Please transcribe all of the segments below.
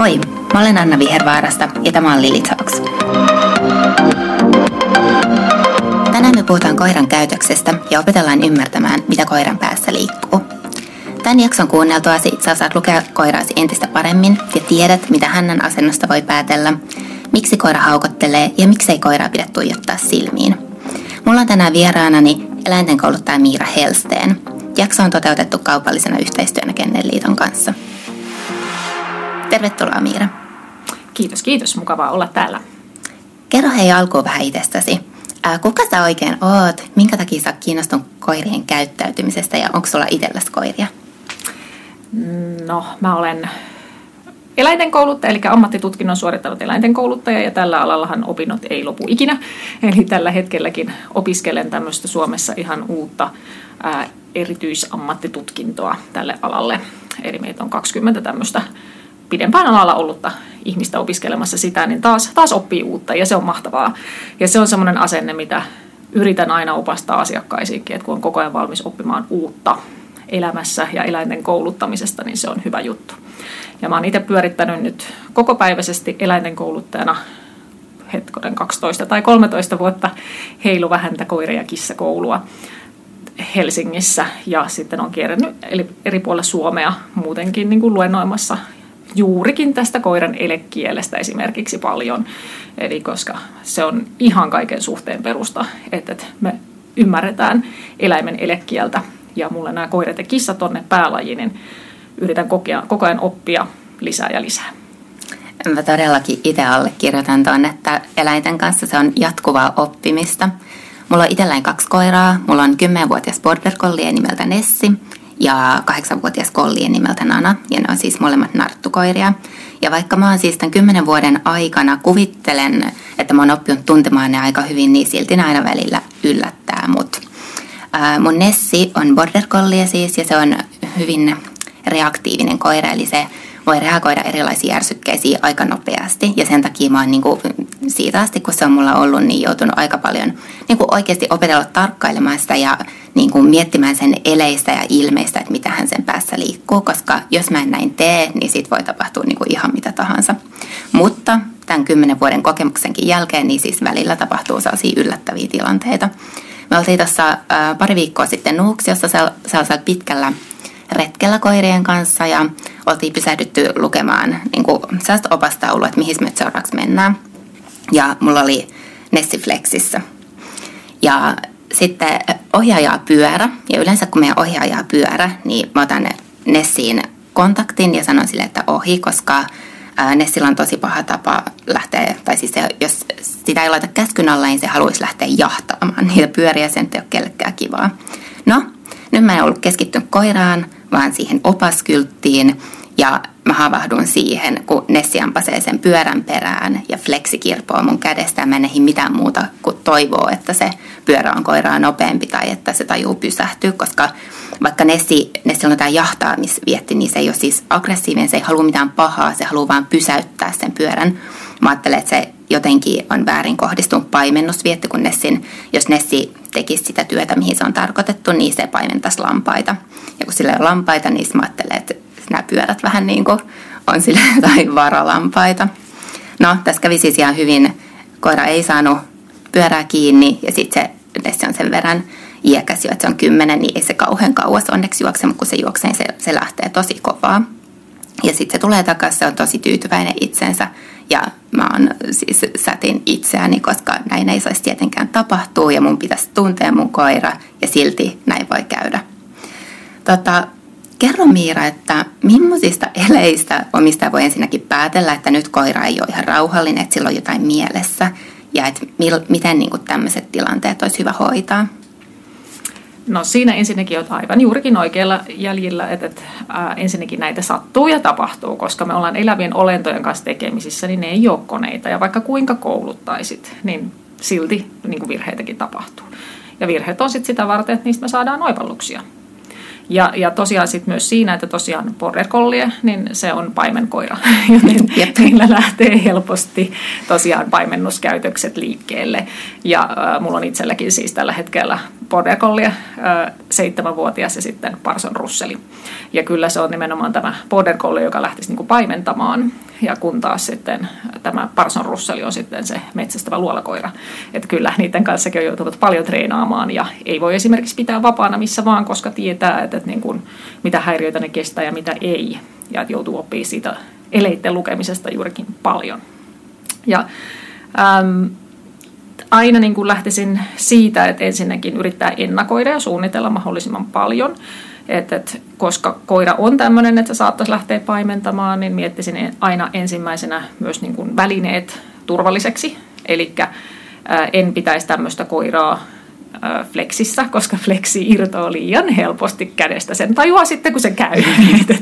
Moi, mä olen Anna Vihervaarasta ja tämä on Lily Talks. Tänään me puhutaan koiran käytöksestä ja opetellaan ymmärtämään, mitä koiran päässä liikkuu. Tämän jakson kuunneltuasi sä saat lukea koiraasi entistä paremmin ja tiedät, mitä hänen asennosta voi päätellä, miksi koira haukottelee ja miksei koiraa pidä tuijottaa silmiin. Mulla on tänään vieraanani eläinten kouluttaja Miira Helsteen. Jakso on toteutettu kaupallisena yhteistyönä Kennelliiton kanssa. Tervetuloa Miira. Kiitos, kiitos. Mukavaa olla täällä. Kerro hei alkuun vähän itsestäsi. Kuka sä oikein oot? Minkä takia sä kiinnostunut koirien käyttäytymisestä ja onko sulla itselläsi koiria? No, mä olen eläinten kouluttaja, eli ammattitutkinnon suorittanut eläinten kouluttaja, ja tällä alallahan opinnot ei lopu ikinä. Eli tällä hetkelläkin opiskelen tämmöistä Suomessa ihan uutta ää, erityisammattitutkintoa tälle alalle. Eli meitä on 20 tämmöistä pidempään alalla ollutta ihmistä opiskelemassa sitä, niin taas, taas oppii uutta ja se on mahtavaa. Ja se on semmoinen asenne, mitä yritän aina opastaa asiakkaisiinkin, että kun on koko ajan valmis oppimaan uutta elämässä ja eläinten kouluttamisesta, niin se on hyvä juttu. Ja mä oon itse pyörittänyt nyt kokopäiväisesti eläinten kouluttajana hetkoden 12 tai 13 vuotta heilu vähäntä koira- ja kissakoulua Helsingissä ja sitten on kierrennyt eri puolilla Suomea muutenkin niin kuin luennoimassa juurikin tästä koiran elekielestä esimerkiksi paljon. Eli koska se on ihan kaiken suhteen perusta, että me ymmärretään eläimen elekieltä. Ja mulle nämä koirat ja kissat on ne päälaji, niin yritän kokea, koko ajan oppia lisää ja lisää. Mä todellakin itse allekirjoitan tuon, että eläinten kanssa se on jatkuvaa oppimista. Mulla on itselläni kaksi koiraa. Mulla on 10-vuotias border collie nimeltä Nessi ja kahdeksanvuotias kolli nimeltä Nana, ja ne on siis molemmat narttukoiria. Ja vaikka mä oon siis tämän kymmenen vuoden aikana kuvittelen, että mä oon oppinut tuntemaan ne aika hyvin, niin silti ne aina välillä yllättää mut. mun Nessi on border collie siis, ja se on hyvin reaktiivinen koira, eli se voi reagoida erilaisiin järsykkeisiin aika nopeasti. Ja sen takia mä oon niin kuin, siitä asti, kun se on mulla ollut, niin joutunut aika paljon niin kuin oikeasti opetella tarkkailemaan sitä ja niin kuin miettimään sen eleistä ja ilmeistä, että mitä hän sen päässä liikkuu, koska jos mä en näin tee, niin siitä voi tapahtua niin kuin ihan mitä tahansa. Mutta tämän kymmenen vuoden kokemuksenkin jälkeen, niin siis välillä tapahtuu sellaisia yllättäviä tilanteita. Me oltiin tuossa pari viikkoa sitten Nuuksiossa sellaisella pitkällä retkellä koirien kanssa ja oltiin pysähdytty lukemaan niin kuin sellaista opastaulua, että mihin me seuraavaksi mennään. Ja mulla oli Nessiflexissä. Ja sitten ohjaajaa pyörä, ja yleensä kun meidän ohjaajaa pyörä, niin mä otan Nessiin kontaktin ja sanon sille, että ohi, koska Nessillä on tosi paha tapa lähteä, tai siis se, jos sitä ei laita käskyn alla, niin se haluaisi lähteä jahtaamaan. Niitä pyöriä, sen ei ole kellekään kivaa. No, nyt mä en ollut keskittynyt koiraan, vaan siihen opaskylttiin, ja mä havahdun siihen, kun Nessi ampasee sen pyörän perään ja flexi kirpoo mun kädestä mä mitään muuta kuin toivoo, että se pyörä on koiraa nopeampi tai että se tajuu pysähtyä, koska vaikka Nessi, Nessi on tämä jahtaamisvietti, niin se ei ole siis aggressiivinen, se ei halua mitään pahaa, se haluaa vain pysäyttää sen pyörän. Mä ajattelen, että se jotenkin on väärin kohdistunut paimennusvietti, kun Nessin, jos Nessi tekisi sitä työtä, mihin se on tarkoitettu, niin se paimentaisi lampaita. Ja kun sillä ei ole lampaita, niin mä ajattelen, että nämä pyörät vähän niin kuin on sille tai varalampaita. No, tässä kävi siis ihan hyvin. Koira ei saanut pyörää kiinni ja sitten se se on sen verran iäkäs jo, että se on kymmenen, niin ei se kauhean kauas onneksi juokse, mutta kun se juoksee, niin se, se lähtee tosi kovaa. Ja sitten se tulee takaisin, se on tosi tyytyväinen itsensä ja mä oon siis sätin itseäni, koska näin ei saisi tietenkään tapahtua ja mun pitäisi tuntea mun koira ja silti näin voi käydä. Tota, Kerro Miira, että millaisista eleistä omistaja voi ensinnäkin päätellä, että nyt koira ei ole ihan rauhallinen, että sillä on jotain mielessä ja että mil, miten niin kuin tämmöiset tilanteet olisi hyvä hoitaa? No siinä ensinnäkin olet aivan juurikin oikealla jäljellä, että, että ää, ensinnäkin näitä sattuu ja tapahtuu, koska me ollaan elävien olentojen kanssa tekemisissä, niin ne ei ole koneita. Ja vaikka kuinka kouluttaisit, niin silti niin kuin virheitäkin tapahtuu. Ja virheet on sitten sitä varten, että niistä me saadaan oivalluksia. Ja, ja tosiaan sitten myös siinä, että tosiaan border collie, niin se on paimenkoira, joten Jep. meillä lähtee helposti tosiaan paimennuskäytökset liikkeelle. Ja äh, mulla on itselläkin siis tällä hetkellä border collie, seitsemänvuotias ja sitten Parson Russeli. Ja kyllä se on nimenomaan tämä border collie, joka lähtisi niinku paimentamaan. ja kun taas sitten tämä Parson Russell on sitten se metsästävä luolakoira. Että kyllä niiden kanssa on joutunut paljon treenaamaan ja ei voi esimerkiksi pitää vapaana missä vaan, koska tietää, että, että niin kuin, mitä häiriöitä ne kestää ja mitä ei. Ja joutuu oppimaan siitä eleitten lukemisesta juurikin paljon. Ja äm, aina niin kuin lähtisin siitä, että ensinnäkin yrittää ennakoida ja suunnitella mahdollisimman paljon. Et, et, koska koira on tämmöinen, että se saattaisi lähteä paimentamaan, niin miettisin aina ensimmäisenä myös niin kuin välineet turvalliseksi. Eli en pitäisi tämmöistä koiraa fleksissä, koska fleksi irtoaa liian helposti kädestä. Sen tajuaa sitten, kun se käy.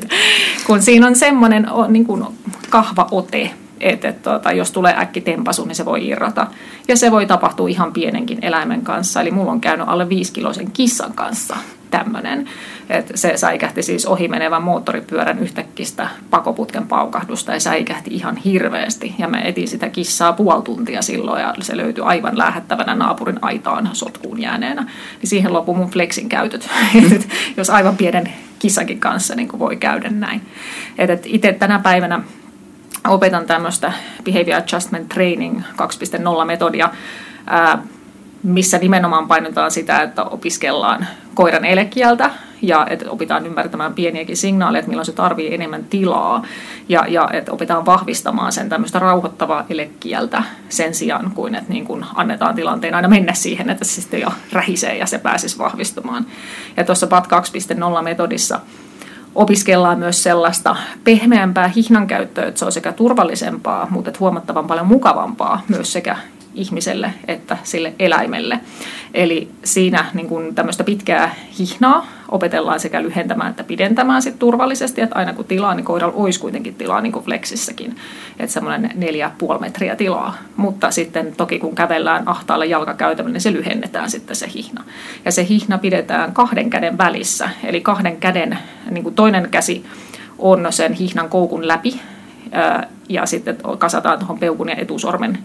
kun siinä on semmoinen niin kuin kahva ote, että et, tuota, jos tulee äkkitempasu, niin se voi irrota. Ja se voi tapahtua ihan pienenkin eläimen kanssa. Eli mulla on käynyt alle 5 kiloisen kissan kanssa tämmöinen. Että se säikähti siis ohimenevän moottoripyörän yhtäkkistä pakoputken paukahdusta ja säikähti ihan hirveästi. Ja me etin sitä kissaa puoli tuntia silloin ja se löytyi aivan lähettävänä naapurin aitaan sotkuun jääneenä. Niin siihen loppui mun flexin käytöt. jos aivan pienen kissakin kanssa niin voi käydä näin. Et itse tänä päivänä opetan tämmöistä Behavior Adjustment Training 2.0 metodia, missä nimenomaan painotetaan sitä, että opiskellaan koiran elekieltä ja että opitaan ymmärtämään pieniäkin signaaleja, että milloin se tarvii enemmän tilaa ja, ja että opitaan vahvistamaan sen tämmöistä rauhoittavaa elekieltä sen sijaan kuin, että niin kuin annetaan tilanteen aina mennä siihen, että se sitten jo rähisee ja se pääsisi vahvistumaan. Ja tuossa PAT 2.0 metodissa opiskellaan myös sellaista pehmeämpää hihnan käyttöä, että se on sekä turvallisempaa, mutta huomattavan paljon mukavampaa myös sekä ihmiselle että sille eläimelle. Eli siinä niin kuin tämmöistä pitkää hihnaa opetellaan sekä lyhentämään että pidentämään sit turvallisesti, että aina kun tilaa, niin koiralla olisi kuitenkin tilaa niin kuin flexissäkin, että semmoinen neljä puoli metriä tilaa. Mutta sitten toki kun kävellään ahtaalle jalkakäytävällä, niin se lyhennetään sitten se hihna. Ja se hihna pidetään kahden käden välissä, eli kahden käden, niin kuin toinen käsi on sen hihnan koukun läpi, ja sitten kasataan tuohon peukun ja etusormen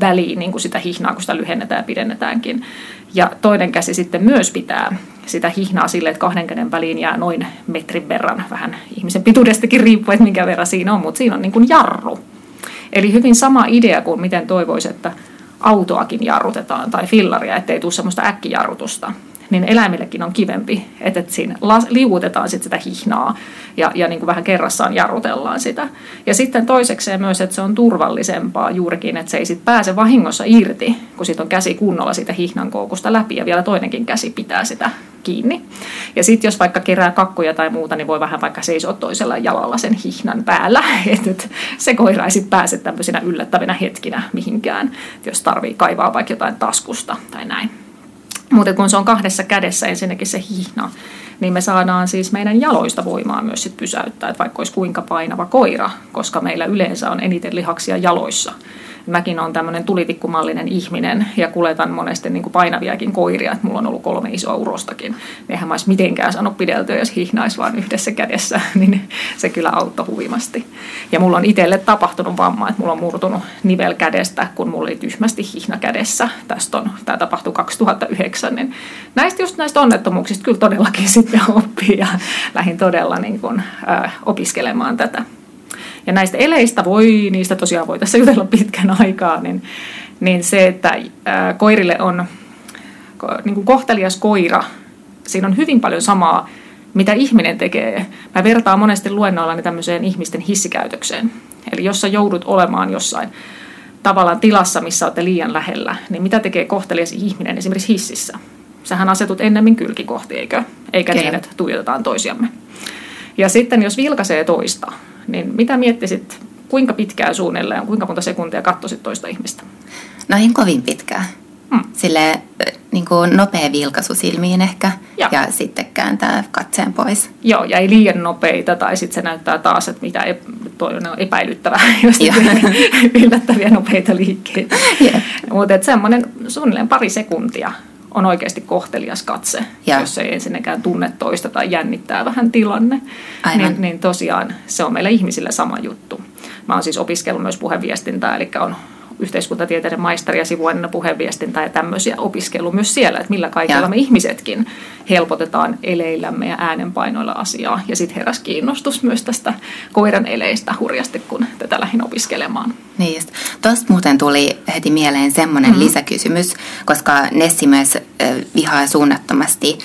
väliin niin kuin sitä hihnaa, kun sitä lyhennetään ja pidennetäänkin. Ja toinen käsi sitten myös pitää sitä hihnaa sille, että kahden käden väliin jää noin metrin verran, vähän ihmisen pituudestakin riippuu, että minkä verran siinä on, mutta siinä on niin kuin jarru. Eli hyvin sama idea kuin miten toivoisi, että autoakin jarrutetaan tai fillaria, ettei tule semmoista äkkijarrutusta niin eläimillekin on kivempi, että, että siinä liuutetaan sit sitä hihnaa ja, ja niin kuin vähän kerrassaan jarrutellaan sitä. Ja sitten toisekseen myös, että se on turvallisempaa juurikin, että se ei sit pääse vahingossa irti, kun sit on käsi kunnolla sitä hihnan koukusta läpi ja vielä toinenkin käsi pitää sitä kiinni. Ja sitten jos vaikka kerää kakkuja tai muuta, niin voi vähän vaikka seisoa toisella jalalla sen hihnan päällä, että se koira ei sitten pääse tämmöisenä yllättävinä hetkinä mihinkään, jos tarvii kaivaa vaikka jotain taskusta tai näin. Mutta kun se on kahdessa kädessä ensinnäkin se hihna, niin me saadaan siis meidän jaloista voimaa myös sit pysäyttää, että vaikka olisi kuinka painava koira, koska meillä yleensä on eniten lihaksia jaloissa mäkin olen tämmöinen tulitikkumallinen ihminen ja kuletan monesti niin kuin painaviakin koiria, että mulla on ollut kolme isoa urostakin. Eihän mä olisi mitenkään saanut pideltyä, jos hihnaisi vaan yhdessä kädessä, niin se kyllä auttoi huimasti. Ja mulla on itselle tapahtunut vamma, että mulla on murtunut nivel kädestä, kun mulla oli tyhmästi hihna kädessä. Tästä on, tämä tapahtui 2009, niin näistä just näistä onnettomuuksista kyllä todellakin sitten oppii ja lähdin todella niin kuin, opiskelemaan tätä. Ja näistä eleistä voi, niistä tosiaan voi tässä jutella pitkän aikaa, niin, niin se, että ää, koirille on niin kuin kohtelias koira, siinä on hyvin paljon samaa, mitä ihminen tekee. Mä vertaan monesti luennoillani tämmöiseen ihmisten hissikäytökseen. Eli jos sä joudut olemaan jossain tavallaan tilassa, missä olette liian lähellä, niin mitä tekee kohtelias ihminen esimerkiksi hississä? Sähän asetut ennemmin kylkikohti, eikö? Eikä Kyllä. niin, että tuijotetaan toisiamme. Ja sitten jos vilkaisee toista, niin mitä miettisit, kuinka pitkää suunnilleen, kuinka monta sekuntia katsoisit toista ihmistä? No en kovin pitkää. Hmm. Sille niin kuin nopea vilkaisu silmiin ehkä ja. ja sitten kääntää katseen pois. Joo, ja ei liian nopeita tai sitten se näyttää taas, että mitä toi on epäilyttävää, jos yllättäviä nopeita liikkeitä. Yeah. Mutta semmoinen suunnilleen pari sekuntia on oikeasti kohtelias katse, ja. jos ei ensinnäkään tunne toista tai jännittää vähän tilanne. Niin, niin tosiaan se on meillä ihmisillä sama juttu. Mä oon siis opiskellut myös puheviestintää, eli on yhteiskuntatieteiden maisteri ja sivuaineena puheenviestintä ja tämmöisiä opiskelu myös siellä, että millä kaikilla me ihmisetkin helpotetaan eleillämme ja äänenpainoilla asiaa. Ja sitten heräsi kiinnostus myös tästä koiran eleistä hurjasti, kun tätä lähdin opiskelemaan. Niin just. Tuosta muuten tuli heti mieleen semmoinen mm-hmm. lisäkysymys, koska Nessi myös vihaa suunnattomasti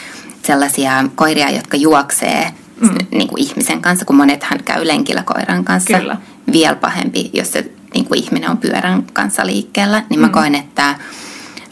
sellaisia koiria, jotka juoksee mm. niin kuin ihmisen kanssa, kun monethan käy lenkillä koiran kanssa. Kyllä. Vielä pahempi, jos se niin kuin ihminen on pyörän kanssa liikkeellä, niin mä mm. koen, että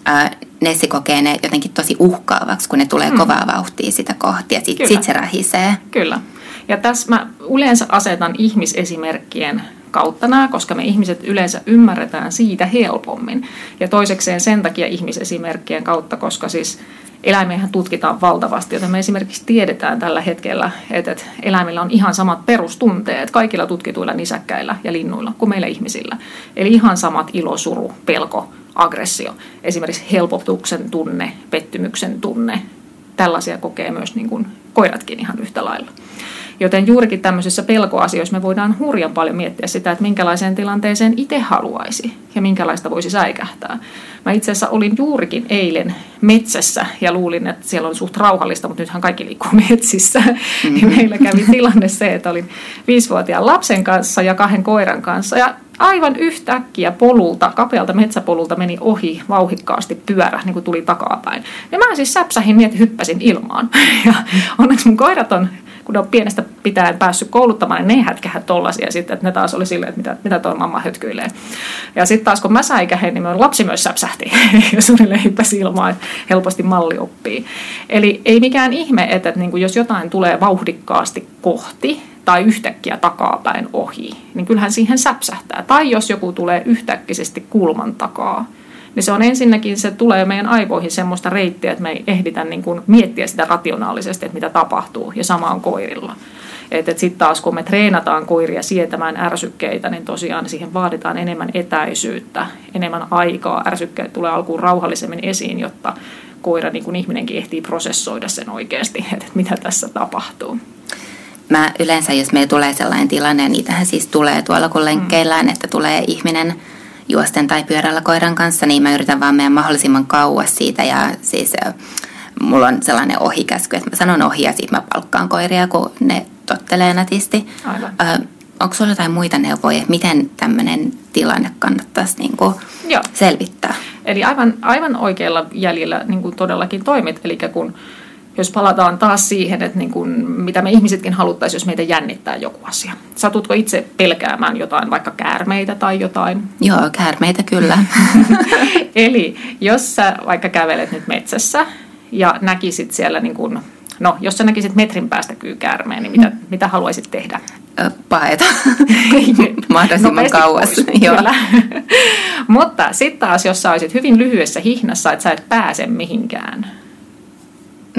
ää, Nessi kokee ne jotenkin tosi uhkaavaksi, kun ne tulee mm. kovaa vauhtia sitä kohti ja sitten sit se rähisee. Kyllä. Ja tässä mä yleensä asetan ihmisesimerkkien kautta nämä, koska me ihmiset yleensä ymmärretään siitä helpommin. Ja toisekseen sen takia ihmisesimerkkien kautta, koska siis eläimiähän tutkitaan valtavasti, joten me esimerkiksi tiedetään tällä hetkellä, että eläimillä on ihan samat perustunteet kaikilla tutkituilla nisäkkäillä ja linnuilla kuin meillä ihmisillä. Eli ihan samat ilo, suru, pelko, aggressio, esimerkiksi helpotuksen tunne, pettymyksen tunne. Tällaisia kokee myös niin kuin koiratkin ihan yhtä lailla. Joten juurikin tämmöisissä pelkoasioissa me voidaan hurjan paljon miettiä sitä, että minkälaiseen tilanteeseen itse haluaisi ja minkälaista voisi säikähtää. Mä itse asiassa olin juurikin eilen metsässä ja luulin, että siellä oli suht rauhallista, mutta nythän kaikki liikkuu metsissä. Mm-hmm. Ja meillä kävi tilanne se, että olin viisivuotiaan lapsen kanssa ja kahden koiran kanssa ja aivan yhtäkkiä polulta, kapealta metsäpolulta meni ohi vauhikkaasti pyörä, niin kuin tuli takapäin. Ja mä siis säpsähin niin, että hyppäsin ilmaan. Ja onneksi mun koirat on kun ne on pienestä pitäen päässyt kouluttamaan, niin ne hätkähät tollasia sitten, että ne taas oli silleen, että mitä, mitä tuo mamma hötkyilee. Ja sitten taas kun mä säikähen, niin lapsi myös säpsähti ja suunnilleen hyppäsi ilmaan, helposti malli oppii. Eli ei mikään ihme, että, että niin jos jotain tulee vauhdikkaasti kohti, tai yhtäkkiä takapäin ohi, niin kyllähän siihen säpsähtää. Tai jos joku tulee yhtäkkisesti kulman takaa, niin se on ensinnäkin, se tulee meidän aivoihin semmoista reittiä, että me ei ehditä niin kuin miettiä sitä rationaalisesti, että mitä tapahtuu, ja sama on koirilla. Että et sitten taas kun me treenataan koiria sietämään ärsykkeitä, niin tosiaan siihen vaaditaan enemmän etäisyyttä, enemmän aikaa. Ärsykkeet tulee alkuun rauhallisemmin esiin, jotta koira, niin kuin ihminenkin, ehtii prosessoida sen oikeasti, että mitä tässä tapahtuu. Mä yleensä, jos meillä tulee sellainen tilanne, ja niitähän siis tulee tuolla kun lenkkeillään, mm. että tulee ihminen – juosten tai pyörällä koiran kanssa, niin mä yritän vaan mennä mahdollisimman kauas siitä ja siis mulla on sellainen ohikäsky, että mä sanon ohi ja sitten mä palkkaan koiria, kun ne tottelee nätisti. Aivan. Ö, onko sulla jotain muita neuvoja, että miten tämmöinen tilanne kannattaisi niin kuin Joo. selvittää? Eli aivan, aivan oikealla jäljellä niin kuin todellakin toimit, eli kun jos palataan taas siihen, että niin kuin, mitä me ihmisetkin haluttaisiin, jos meitä jännittää joku asia. Satutko itse pelkäämään jotain, vaikka käärmeitä tai jotain? Joo, käärmeitä kyllä. Eli jos sä vaikka kävelet nyt metsässä ja näkisit siellä, niin kuin, no jos sä näkisit metrin päästä kyykäärmeen, niin mitä, mitä haluaisit tehdä? Paeta mahdollisimman kauas. Kyllä. Mutta sitten taas, jos sä olisit hyvin lyhyessä hihnassa, että sä et pääse mihinkään,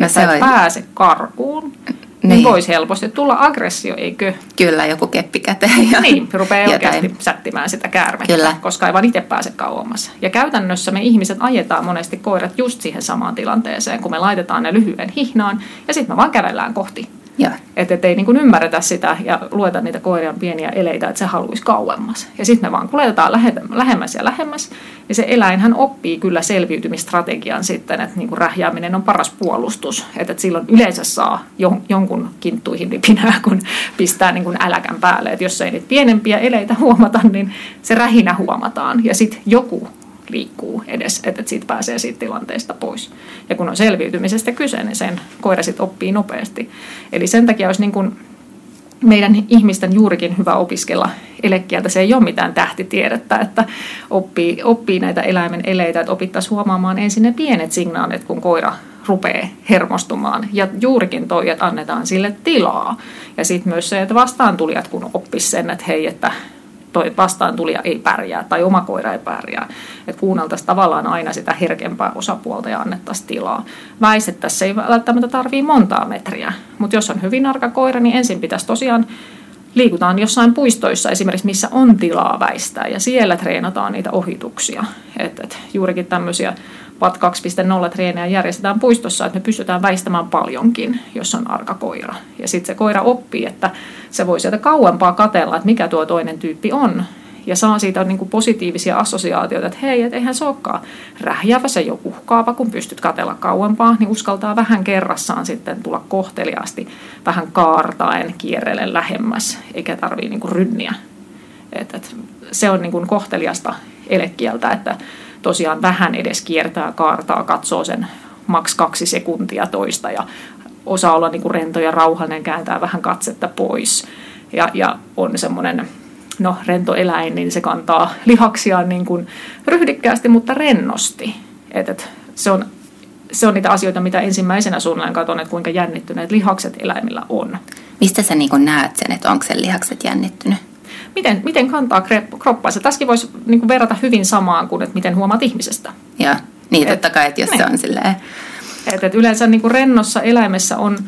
no se et pääse karkuun, niin. niin voisi helposti tulla aggressio, eikö? Kyllä, joku keppi käteen. Ja niin, rupeaa jotain. oikeasti sättimään sitä käärmettä, Kyllä. koska ei vaan itse pääse kauemmas. Ja käytännössä me ihmiset ajetaan monesti koirat just siihen samaan tilanteeseen, kun me laitetaan ne lyhyen hihnaan ja sitten me vaan kävellään kohti että et ei niin ymmärretä sitä ja lueta niitä koirian pieniä eleitä, että se haluaisi kauemmas. Ja sitten me vaan kuljetaan lähemmäs ja lähemmäs. Ja se eläinhän oppii kyllä selviytymistrategian sitten, että niin rähjääminen on paras puolustus. Että et silloin yleensä saa jonkun kinttuihin lipinää, kun pistää niin äläkän päälle. Että jos ei niitä pienempiä eleitä huomata, niin se rähinä huomataan. Ja sitten joku liikkuu edes, että siitä pääsee siitä tilanteesta pois. Ja kun on selviytymisestä kyse, niin sen koira sitten oppii nopeasti. Eli sen takia olisi niin kuin meidän ihmisten juurikin hyvä opiskella elekieltä. Se ei ole mitään tähtitiedettä, että oppii, oppii näitä eläimen eleitä, että opittaisiin huomaamaan ensin ne pienet signaalit, kun koira rupeaa hermostumaan. Ja juurikin toi, että annetaan sille tilaa. Ja sitten myös se, että vastaan tulijat kun oppis sen, että hei, että toi vastaan tulija ei pärjää tai oma koira ei pärjää. Että kuunneltaisiin tavallaan aina sitä herkempää osapuolta ja annettaisiin tilaa. Väistettäisiin ei välttämättä tarvii montaa metriä, mutta jos on hyvin arka koira, niin ensin pitäisi tosiaan liikutaan jossain puistoissa esimerkiksi, missä on tilaa väistää ja siellä treenataan niitä ohituksia. Et, et juurikin tämmöisiä PAT 2.0 treenejä järjestetään puistossa, että me pystytään väistämään paljonkin, jos on arka koira. Ja sitten se koira oppii, että se voi sieltä kauempaa katella, että mikä tuo toinen tyyppi on. ja saa siitä niin kuin positiivisia assosiaatioita, että hei, et eihän se olekaan rähjävä, se ole uhkaava, kun pystyt katella kauempaa, niin uskaltaa vähän kerrassaan sitten tulla kohteliaasti vähän kaartaen kierrelle lähemmäs, eikä tarvii niin rynniä. Et, et, se on niin kuin kohteliasta elekieltä, että tosiaan vähän edes kiertää kaartaa, katsoo sen maks kaksi sekuntia toista ja osaa olla niin kuin rento ja rauhallinen, kääntää vähän katsetta pois. Ja, ja on semmoinen no, rento eläin, niin se kantaa lihaksiaan niin kuin ryhdikkäästi, mutta rennosti. Et, et, se, on, se on niitä asioita, mitä ensimmäisenä suunnilleen katson, että kuinka jännittyneet lihakset eläimillä on. Mistä sä niin näet sen, että onko sen lihakset jännittynyt? Miten, miten kantaa kroppaansa? Tässäkin voisi niin verrata hyvin samaan kuin, että miten huomaat ihmisestä. Joo, niin totta kai, että jos niin. se on silleen... Et, et yleensä niin kuin rennossa eläimessä on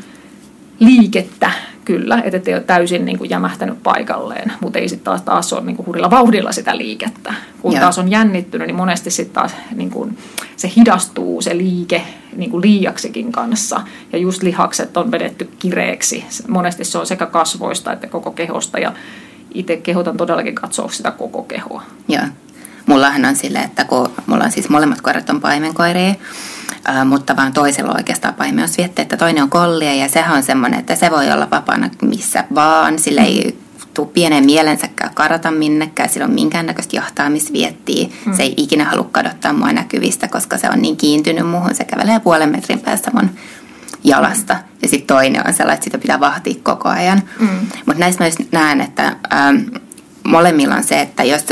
liikettä kyllä, että ei ole täysin niin kuin jämähtänyt paikalleen, mutta ei sitten taas, taas ole niin kuin hurilla vauhdilla sitä liikettä. Kun Joo. taas on jännittynyt, niin monesti sitten taas niin kuin, se hidastuu se liike niin kuin liiaksikin kanssa. Ja just lihakset on vedetty kireeksi. Monesti se on sekä kasvoista että koko kehosta ja itse kehotan todellakin katsoa sitä koko kehoa. Joo. Mullahan on silleen, että kun mulla on siis molemmat koirat on paimenkoiria, mutta vaan toisella oikeastaan paimeusvietti, että toinen on kollia ja sehän on semmoinen, että se voi olla vapaana missä vaan, sillä ei tuu pienen mielensäkään karata minnekään, sillä on minkäännäköistä jahtaamisviettiä. Mm. Se ei ikinä halua kadottaa mua näkyvistä, koska se on niin kiintynyt muuhun. Se kävelee puolen metrin päässä mun jalasta. Ja sitten toinen on sellainen, että sitä pitää vahtia koko ajan. Mm. Mutta näissä myös näen, että ähm, molemmilla on se, että jos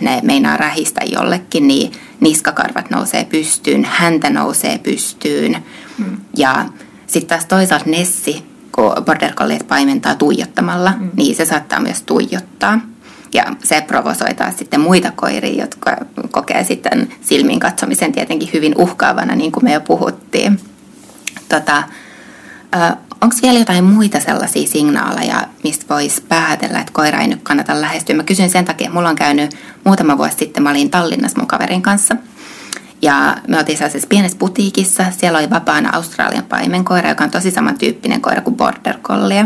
ne meinaa rähistä jollekin, niin niskakarvat nousee pystyyn, häntä nousee pystyyn. Mm. Ja sitten taas toisaalta Nessi, kun border colliet paimentaa tuijottamalla, mm. niin se saattaa myös tuijottaa. Ja se provosoi taas sitten muita koiria, jotka kokee sitten silmin katsomisen tietenkin hyvin uhkaavana, niin kuin me jo puhuttiin. Tota, Onko vielä jotain muita sellaisia signaaleja, mistä voisi päätellä, että koira ei nyt kannata lähestyä? Mä kysyn sen takia, että mulla on käynyt muutama vuosi sitten, mä olin Tallinnassa mun kaverin kanssa. Ja me oltiin sellaisessa pienessä putiikissa. Siellä oli vapaana Australian paimenkoira, joka on tosi samantyyppinen koira kuin Border Collie.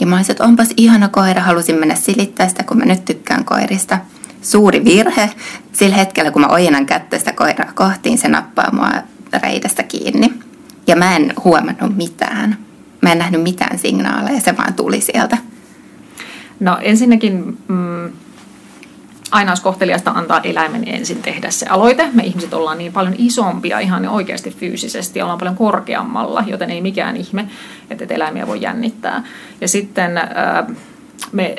Ja mä olisin, että onpas ihana koira, halusin mennä silittää sitä, kun mä nyt tykkään koirista. Suuri virhe. Sillä hetkellä, kun mä ojennan kättä sitä koiraa kohtiin, se nappaa mua reidestä kiinni. Ja mä en huomannut mitään. Mä en nähnyt mitään signaaleja, se vaan tuli sieltä. No ensinnäkin mm, aina olisi kohteliasta antaa eläimen ensin tehdä se aloite. Me ihmiset ollaan niin paljon isompia ihan oikeasti fyysisesti, ollaan paljon korkeammalla, joten ei mikään ihme, että eläimiä voi jännittää. Ja sitten äh, me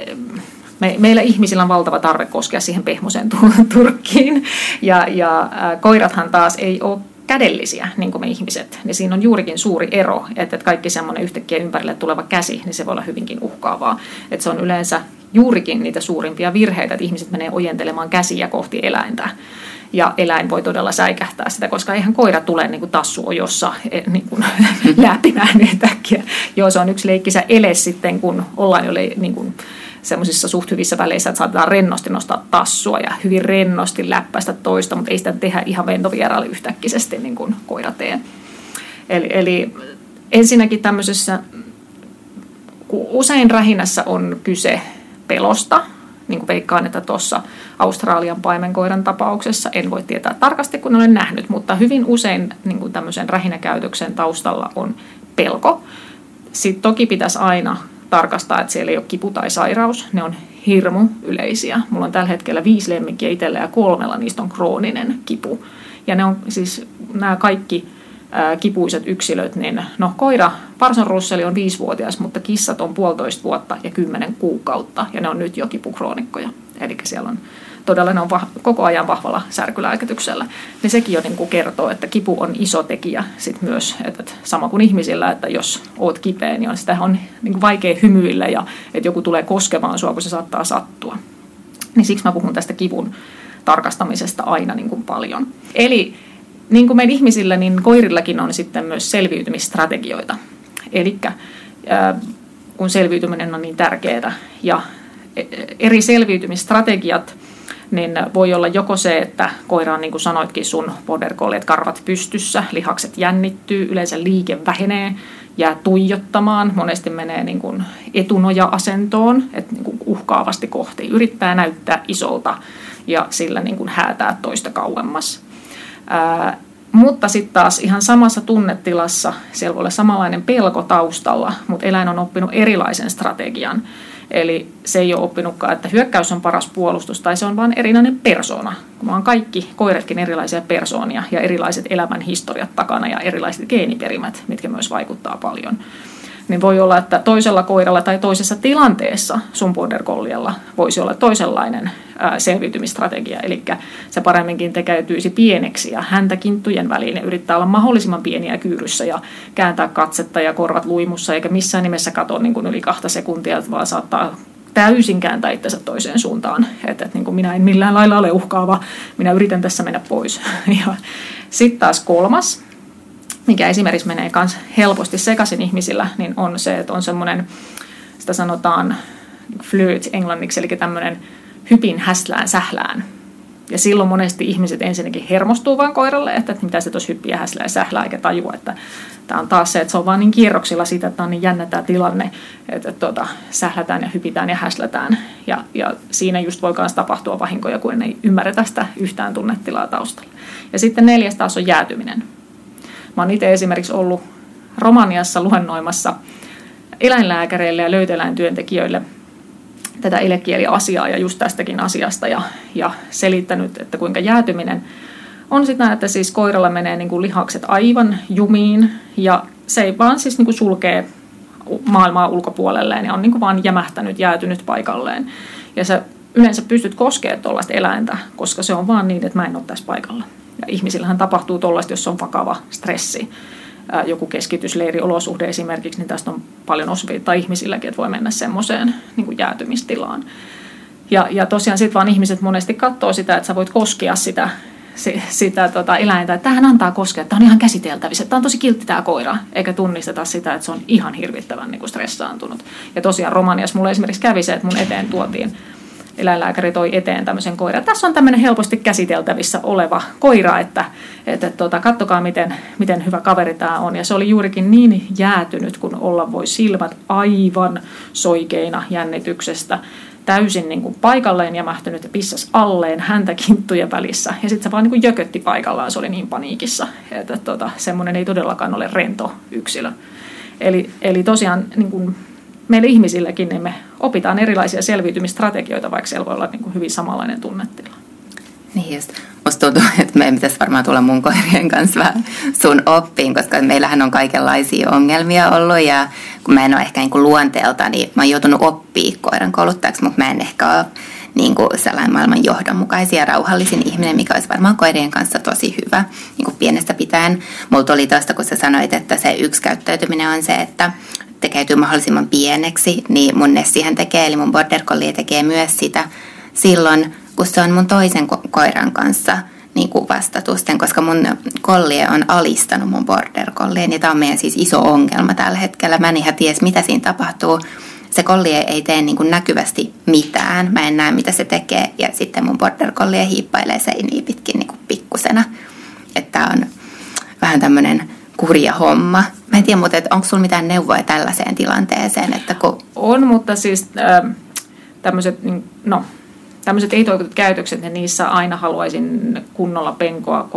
me, meillä ihmisillä on valtava tarve koskea siihen pehmoiseen turkkiin. Ja, ja äh, koirathan taas ei ole kädellisiä, niin kuin me ihmiset, niin siinä on juurikin suuri ero, että kaikki semmoinen yhtäkkiä ympärille tuleva käsi, niin se voi olla hyvinkin uhkaavaa. Että se on yleensä juurikin niitä suurimpia virheitä, että ihmiset menee ojentelemaan käsiä kohti eläintä. Ja eläin voi todella säikähtää sitä, koska eihän koira tule niin kuin tassuojossa e, niin kuin, läpimään yhtäkkiä. Joo, se on yksi leikkisä ele sitten, kun ollaan jo niin kuin, semmoisissa suht hyvissä väleissä, että saatetaan rennosti nostaa tassua ja hyvin rennosti läppäistä toista, mutta ei sitä tehdä ihan ventovieraalle yhtäkkisesti niin kuin koira tee. Eli, eli ensinnäkin tämmöisessä, kun usein rähinässä on kyse pelosta, niin kuin veikkaan, että tuossa Australian paimenkoiran tapauksessa en voi tietää tarkasti, kun olen nähnyt, mutta hyvin usein niin kuin tämmöisen rähinäkäytöksen taustalla on pelko. Sitten toki pitäisi aina tarkastaa, että siellä ei ole kipu tai sairaus. Ne on hirmu yleisiä. Mulla on tällä hetkellä viisi lemmikkiä itsellä ja kolmella niistä on krooninen kipu. Ja ne on siis nämä kaikki kipuiset yksilöt, niin no koira, Parson Russeli on viisivuotias, mutta kissat on puolitoista vuotta ja kymmenen kuukautta ja ne on nyt jo kipukroonikkoja. Eli siellä on todella ne on koko ajan vahvalla särkylääkityksellä, niin sekin jo niin kuin kertoo, että kipu on iso tekijä sit myös, että sama kuin ihmisillä, että jos oot kipeä, niin on sitä on niin kuin vaikea hymyillä ja että joku tulee koskemaan sua, kun se saattaa sattua. Niin siksi mä puhun tästä kivun tarkastamisesta aina niin kuin paljon. Eli niin kuin meidän ihmisillä, niin koirillakin on sitten myös selviytymistrategioita. Eli kun selviytyminen on niin tärkeää ja e, e, eri selviytymistrategiat – niin voi olla joko se, että koira on, niin kuin sanoitkin, sun border karvat pystyssä, lihakset jännittyy, yleensä liike vähenee jää tuijottamaan, monesti menee niin kuin etunoja-asentoon, että niin kuin uhkaavasti kohti, yrittää näyttää isolta ja sillä niin kuin häätää toista kauemmas. Ää, mutta sitten taas ihan samassa tunnetilassa siellä voi olla samanlainen pelko taustalla, mutta eläin on oppinut erilaisen strategian. Eli se ei ole oppinutkaan, että hyökkäys on paras puolustus, tai se on vain erinäinen persona. Kun on kaikki koiratkin erilaisia persoonia ja erilaiset elämän historiat takana ja erilaiset geeniperimät, mitkä myös vaikuttaa paljon niin voi olla, että toisella koiralla tai toisessa tilanteessa sun border colliella voisi olla toisenlainen selviytymistrategia. Eli se paremminkin tekeytyisi pieneksi ja häntä kinttujen väliin ja yrittää olla mahdollisimman pieniä kyyryssä ja kääntää katsetta ja korvat luimussa, eikä missään nimessä katso niin kuin yli kahta sekuntia, vaan saattaa täysin kääntää itsensä toiseen suuntaan. Että, että niin kuin minä en millään lailla ole uhkaava, minä yritän tässä mennä pois. Ja sitten taas kolmas, mikä esimerkiksi menee myös helposti sekaisin ihmisillä, niin on se, että on semmoinen, sitä sanotaan flirt englanniksi, eli tämmöinen hypin häslään sählään. Ja silloin monesti ihmiset ensinnäkin hermostuu vaan koiralle, että, että mitä se tuossa hyppiä häslää ja sählää, eikä tajua, että tämä on taas se, että se on vaan niin kierroksilla siitä, että on niin jännä tämä tilanne, että, että tuota, sählätään ja hypitään ja häslätään. Ja, ja siinä just voi myös tapahtua vahinkoja, kun ei ymmärretä sitä yhtään tunnetilaa taustalla. Ja sitten neljäs taas on jäätyminen. Mä oon itse esimerkiksi ollut Romaniassa luennoimassa eläinlääkäreille ja löytöeläintyöntekijöille tätä elekieliasiaa ja just tästäkin asiasta ja, ja selittänyt, että kuinka jäätyminen on sitä, että siis koiralla menee niin kuin lihakset aivan jumiin ja se ei vaan siis niin kuin sulkee maailmaa ulkopuolelleen ja on niin kuin vaan jämähtänyt, jäätynyt paikalleen. Ja sä yleensä pystyt koskemaan tuollaista eläintä, koska se on vaan niin, että mä en ole tässä paikalla. Ja ihmisillähän tapahtuu tuollaista, jos on vakava stressi, joku keskitysleiriolosuhde esimerkiksi, niin tästä on paljon osviittaa ihmisilläkin, että voi mennä semmoiseen niin jäätymistilaan. Ja, ja tosiaan sitten vaan ihmiset monesti katsoo sitä, että sä voit koskea sitä, sitä tota eläintä, että tähän antaa koskea, että on ihan käsiteltävissä, tämä on tosi kiltti tämä koira, eikä tunnisteta sitä, että se on ihan hirvittävän niin kuin stressaantunut. Ja tosiaan Romaniassa mulle esimerkiksi kävi se, että mun eteen tuotiin eläinlääkäri toi eteen tämmöisen koiran. Tässä on tämmöinen helposti käsiteltävissä oleva koira, että, että tuota, kattokaa miten, miten hyvä kaveri tämä on. Ja se oli juurikin niin jäätynyt, kun olla voi silmät aivan soikeina jännityksestä täysin niin kuin paikalleen jämähtynyt ja pissas alleen häntä kinttujen välissä. Ja sitten se vaan niin kuin jökötti paikallaan, se oli niin paniikissa, että tuota, semmoinen ei todellakaan ole rento yksilö. Eli, eli tosiaan niin kuin meillä ihmisilläkin niin me opitaan erilaisia selviytymistrategioita, vaikka siellä voi olla niin kuin hyvin samanlainen tunnetila. Niin just. Musta tuntuu, että meidän pitäisi varmaan tulla mun koirien kanssa vähän sun oppiin, koska meillähän on kaikenlaisia ongelmia ollut ja kun mä en ole ehkä niin kuin luonteelta, niin mä oon joutunut oppia koiran kouluttajaksi, mutta mä en ehkä ole niin kuin sellainen maailman johdonmukaisia ja rauhallisin ihminen, mikä olisi varmaan koirien kanssa tosi hyvä niin kuin pienestä pitäen. Mulla tuli tuosta, kun sä sanoit, että se yksi käyttäytyminen on se, että tekeytyy mahdollisimman pieneksi, niin mun Nessihän tekee, eli mun border collie tekee myös sitä silloin, kun se on mun toisen ko- koiran kanssa niin kuin vastatusten, koska mun kollie on alistanut mun border collien, ja tämä on meidän siis iso ongelma tällä hetkellä. Mä en ihan ties, mitä siinä tapahtuu. Se kollie ei tee niin kuin näkyvästi mitään. Mä en näe, mitä se tekee, ja sitten mun border collie hiippailee seiniä pitkin niin kuin pikkusena. Että on vähän tämmöinen kurja homma. Mä en tiedä, mutta onko sulla mitään neuvoja tällaiseen tilanteeseen? Että kun... On, mutta siis äh, tämmöiset, niin, no, ei-toivotut käytökset, niin niissä aina haluaisin kunnolla penkoa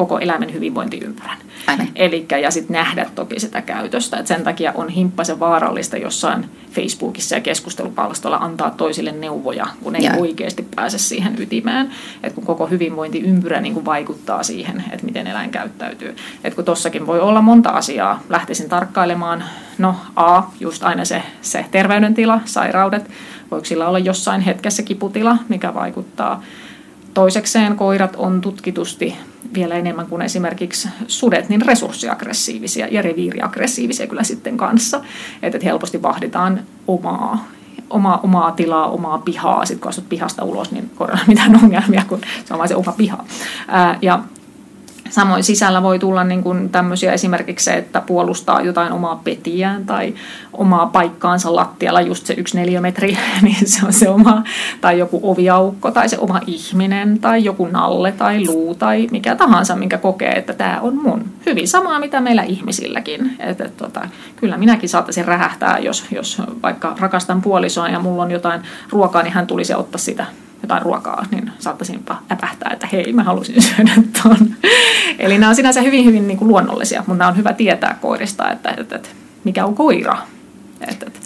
koko eläimen hyvinvointiympärän. Eli ja sitten nähdä toki sitä käytöstä. Et sen takia on himppasen vaarallista jossain Facebookissa ja keskustelupalstolla antaa toisille neuvoja, kun ei ja. oikeasti pääse siihen ytimään. Et kun koko hyvinvointiympyrä niin kun vaikuttaa siihen, että miten eläin käyttäytyy. Et kun tossakin voi olla monta asiaa. Lähtisin tarkkailemaan, no A, just aina se, se terveydentila, sairaudet. Voiko sillä olla jossain hetkessä kiputila, mikä vaikuttaa Toisekseen koirat on tutkitusti vielä enemmän kuin esimerkiksi sudet, niin resurssiaggressiivisia ja reviiriaggressiivisia kyllä sitten kanssa. Että helposti vahditaan omaa, omaa, omaa tilaa, omaa pihaa. Sitten kun asut pihasta ulos, niin koiralla mitään ongelmia, kun se on vain se oma piha. Ää, ja Samoin sisällä voi tulla niin kuin tämmöisiä esimerkiksi se, että puolustaa jotain omaa petiään tai omaa paikkaansa lattialla, just se yksi neliömetri, niin se on se oma, tai joku oviaukko tai se oma ihminen tai joku nalle tai luu tai mikä tahansa, minkä kokee, että tämä on mun. Hyvin samaa, mitä meillä ihmisilläkin. Että, tota, kyllä minäkin saattaisin rähähtää, jos, jos vaikka rakastan puolisoa ja mulla on jotain ruokaa, niin hän tulisi ottaa sitä jotain ruokaa, niin saattaisinpa äpähtää, että hei, mä halusin syödä tuon. Eli nämä on sinänsä hyvin, hyvin niin kuin luonnollisia, mutta nämä on hyvä tietää koirista, että, että, että mikä on koira. Että, että.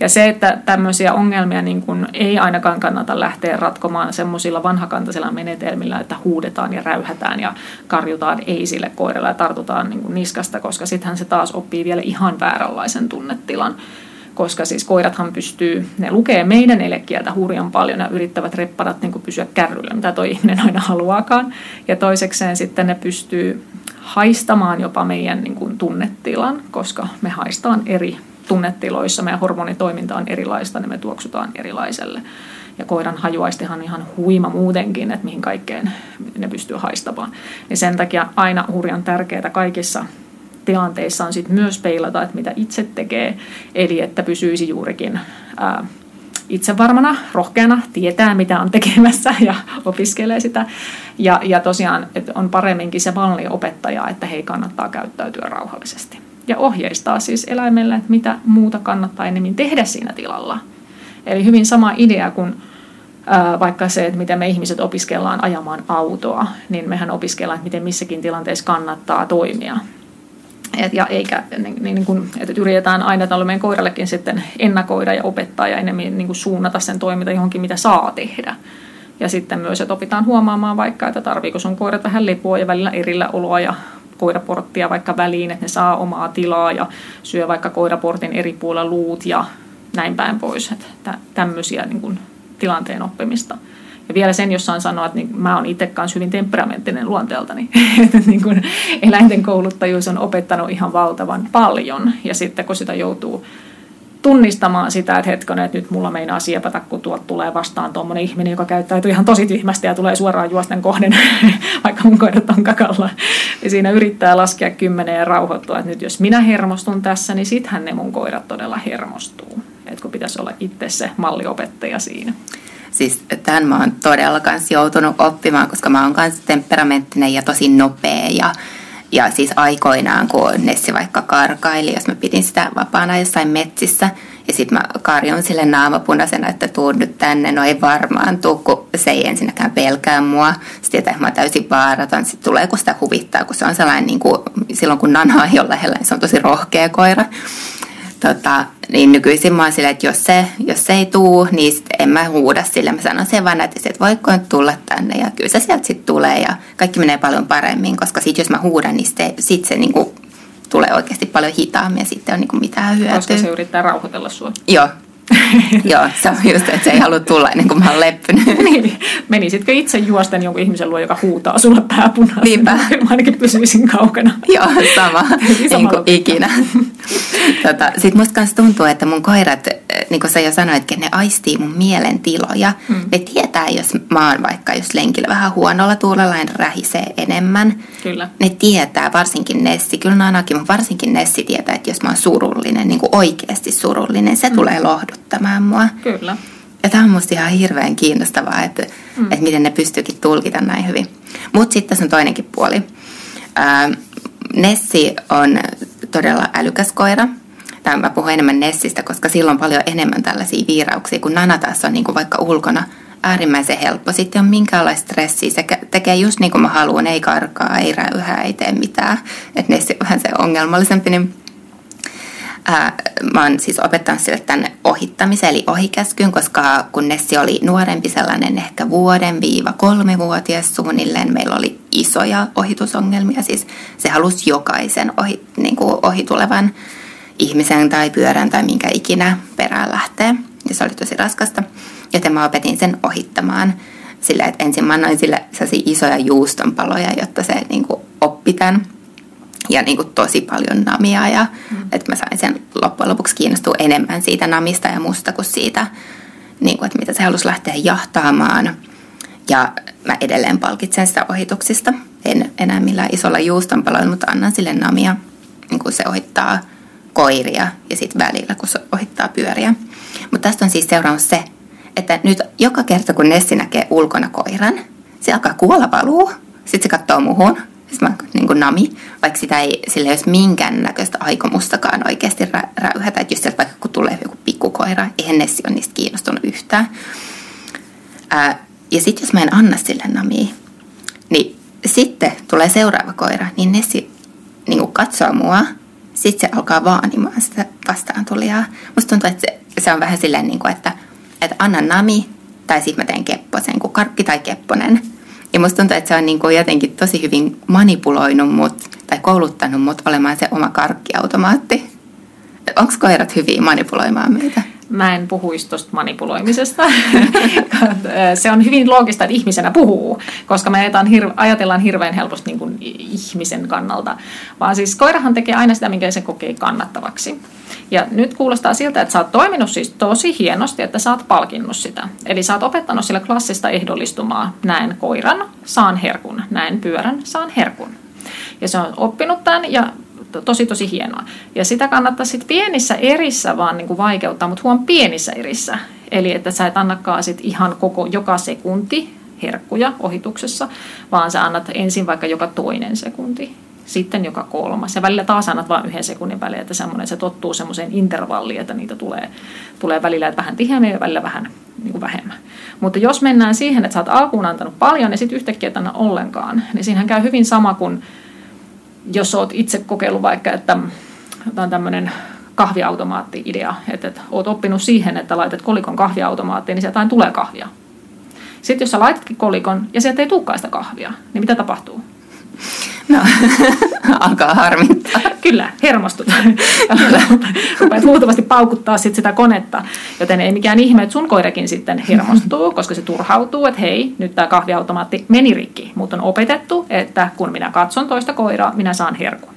Ja se, että tämmöisiä ongelmia niin kuin ei ainakaan kannata lähteä ratkomaan semmoisilla vanhakantaisilla menetelmillä, että huudetaan ja räyhätään ja karjutaan ei sille koiralle ja tartutaan niin kuin niskasta, koska sittenhän se taas oppii vielä ihan vääränlaisen tunnetilan koska siis koirathan pystyy, ne lukee meidän elekieltä hurjan paljon ja yrittävät repparat niin pysyä kärryllä, mitä toi ihminen aina haluaakaan. Ja toisekseen sitten ne pystyy haistamaan jopa meidän niin kuin tunnetilan, koska me haistaan eri tunnetiloissa, meidän hormonitoiminta on erilaista, niin me tuoksutaan erilaiselle. Ja koiran hajuaistihan ihan huima muutenkin, että mihin kaikkeen ne pystyy haistamaan. Ja sen takia aina hurjan tärkeää kaikissa tilanteissa on sitten myös peilata, että mitä itse tekee, eli että pysyisi juurikin ää, itsevarmana, rohkeana, tietää mitä on tekemässä ja opiskelee sitä. Ja, ja tosiaan että on paremminkin se opettaja, että hei kannattaa käyttäytyä rauhallisesti. Ja ohjeistaa siis eläimelle, että mitä muuta kannattaa enemmän tehdä siinä tilalla. Eli hyvin sama idea kuin vaikka se, että miten me ihmiset opiskellaan ajamaan autoa, niin mehän opiskellaan, että miten missäkin tilanteessa kannattaa toimia. Et, ja eikä, niin, niin kuin, että yritetään aina tällä meidän koirallekin sitten ennakoida ja opettaa ja enemmän niin kuin suunnata sen toiminta johonkin, mitä saa tehdä. Ja sitten myös, että opitaan huomaamaan vaikka, että tarviiko sun koira vähän lepoa ja välillä erillä oloa ja koiraporttia vaikka väliin, että ne saa omaa tilaa ja syö vaikka koiraportin eri puolella luut ja näin päin pois. Että tämmöisiä niin kuin, tilanteen oppimista. Ja vielä sen jossain sanoa, että niin, mä oon itse kanssa hyvin temperamenttinen luonteeltani. että niin kun eläinten kouluttajuus on opettanut ihan valtavan paljon. Ja sitten kun sitä joutuu tunnistamaan sitä, että hetkonen, että nyt mulla meinaa siepata, kun tuolta tulee vastaan tuommoinen ihminen, joka käyttäytyy ihan tosi tyhmästi ja tulee suoraan juosten kohden, vaikka mun koirat on kakalla. Ja siinä yrittää laskea kymmenen ja rauhoittua, että nyt jos minä hermostun tässä, niin sittenhän ne mun koirat todella hermostuu. Että kun pitäisi olla itse se malliopettaja siinä. Siis tämän mä oon todella kans joutunut oppimaan, koska mä oon kans temperamenttinen ja tosi nopea ja ja siis aikoinaan, kun Nessi vaikka karkaili, jos mä pidin sitä vapaana jossain metsissä, ja sitten mä karjon sille naamapunaisena, että tuu nyt tänne, no ei varmaan tuu, kun se ei ensinnäkään pelkää mua. Sitten tietää, että mä täysin vaaraton, sitten tulee kun sitä huvittaa, kun se on sellainen, niin kuin, silloin kun Nanha ei ole lähellä, niin se on tosi rohkea koira tota, niin nykyisin mä oon silleen, että jos se, jos se ei tuu, niin sit en mä huuda sille. Mä sanon sen vaan, että voiko tulla tänne ja kyllä se sieltä sitten tulee ja kaikki menee paljon paremmin, koska sit jos mä huudan, niin sitten sit se niinku tulee oikeasti paljon hitaammin ja sitten on niinku mitään hyötyä. Koska se yrittää rauhoitella sua. Joo, Joo, se on just, että se ei halua tulla ennen kuin mä oon leppynyt. niin, menisitkö itse juosten jonkun ihmisen luo, joka huutaa sulle pääpunaisen? Niinpä. Mä ainakin pysyisin kaukana. Joo, sama. niin kuin ikinä. tota, Sitten musta kanssa tuntuu, että mun koirat, niin kuin sä jo sanoit, ne aistii mun mielentiloja. Hmm. Ne tietää, jos mä oon vaikka just lenkillä vähän huonolla tuulella, en rähisee enemmän. Kyllä. Ne tietää, varsinkin Nessi, kyllä ainakin, mutta varsinkin Nessi tietää, että jos mä oon surullinen, niin kuin oikeasti surullinen, se hmm. tulee lohdut auttamaan mua. Kyllä. Ja tämä on musta ihan hirveän kiinnostavaa, että, mm. että miten ne pystyykin tulkita näin hyvin. Mutta sitten tässä on toinenkin puoli. Ää, Nessi on todella älykäs koira. Tämä mä puhun enemmän Nessistä, koska sillä on paljon enemmän tällaisia viirauksia, kun Nana taas on niin kuin vaikka ulkona äärimmäisen helppo. Sitten on minkäänlaista stressiä. Se tekee just niin kuin mä haluan, ei karkaa, ei räyhää, ei tee mitään. Että Nessi on vähän se ongelmallisempi, niin Mä oon siis opettanut sille tämän ohittamisen eli ohikäskyn, koska kun Nessi oli nuorempi sellainen ehkä vuoden viiva kolmevuotias suunnilleen, meillä oli isoja ohitusongelmia. Siis se halusi jokaisen ohi, niin kuin ohitulevan ihmisen tai pyörän tai minkä ikinä perään lähtee. Ja se oli tosi raskasta. Joten mä opetin sen ohittamaan sillä, että ensin mä annoin sille isoja juustonpaloja, jotta se niin kuin oppi tämän ja niin kuin tosi paljon namia ja mm. että mä sain sen loppujen lopuksi kiinnostua enemmän siitä namista ja musta kuin siitä, niin kuin, että mitä se halusi lähteä jahtaamaan. Ja mä edelleen palkitsen sitä ohituksista. en enää millään isolla juustonpaloilla, mutta annan sille namia, niin kun se ohittaa koiria ja sitten välillä, kun se ohittaa pyöriä. Mutta tästä on siis seuraus se, että nyt joka kerta kun Nessi näkee ulkona koiran, se alkaa kuolla valuu. Sitten se katsoo muhun. Sitten mä niin kuin nami, vaikka sitä ei, sillä ei olisi minkäännäköistä aikomustakaan oikeasti rä, räyhätä. Että just sieltä vaikka kun tulee joku pikkukoira, eihän Nessi ole niistä kiinnostunut yhtään. Ää, ja sitten jos mä en anna sille namia, niin sitten tulee seuraava koira, niin Nessi niin kuin katsoo mua, sitten se alkaa vaanimaan sitä vastaan tulijaa. Musta tuntuu, että se, se on vähän silleen, niin kuin, että, että anna nami, tai sitten mä teen kepposen, kuin karkki tai kepponen. Ja musta tuntuu, että se on niin kuin jotenkin tosi hyvin manipuloinut mut, tai kouluttanut mut olemaan se oma karkkiautomaatti. Onko koirat hyviä manipuloimaan meitä? Mä en puhuisi tuosta manipuloimisesta. se on hyvin loogista, että ihmisenä puhuu, koska me ajatellaan hirveän helposti niin kuin ihmisen kannalta. Vaan siis koirahan tekee aina sitä, minkä se kokee kannattavaksi. Ja nyt kuulostaa siltä, että sä oot toiminut siis tosi hienosti, että sä oot palkinnut sitä. Eli sä oot opettanut sillä klassista ehdollistumaa. Näen koiran, saan herkun. Näen pyörän, saan herkun. Ja se on oppinut tämän ja tosi tosi hienoa. Ja sitä kannattaa sitten pienissä erissä vaan niin kuin vaikeuttaa, mutta huom pienissä erissä. Eli että sä et annakaan sit ihan koko joka sekunti herkkuja ohituksessa, vaan sä annat ensin vaikka joka toinen sekunti, sitten joka kolmas. Ja välillä taas annat vain yhden sekunnin välein, että semmoinen, se tottuu semmoiseen intervalliin, että niitä tulee, tulee välillä että vähän tiheämmin ja välillä vähän niin kuin vähemmän. Mutta jos mennään siihen, että sä oot alkuun antanut paljon ja sitten yhtäkkiä et anna ollenkaan, niin siinähän käy hyvin sama kuin jos olet itse kokeillut vaikka, että on tämmöinen kahviautomaatti-idea, että, että olet oppinut siihen, että laitat kolikon kahviautomaattiin, niin sieltä tulee kahvia. Sitten jos sä laitatkin kolikon ja sieltä ei tulekaan sitä kahvia, niin mitä tapahtuu? No, alkaa harmittaa. Kyllä, hermostut. Rupeat huutavasti paukuttaa sit sitä konetta. Joten ei mikään ihme, että sun koirakin sitten hermostuu, koska se turhautuu, että hei, nyt tämä kahviautomaatti meni rikki. Mutta on opetettu, että kun minä katson toista koiraa, minä saan herkun.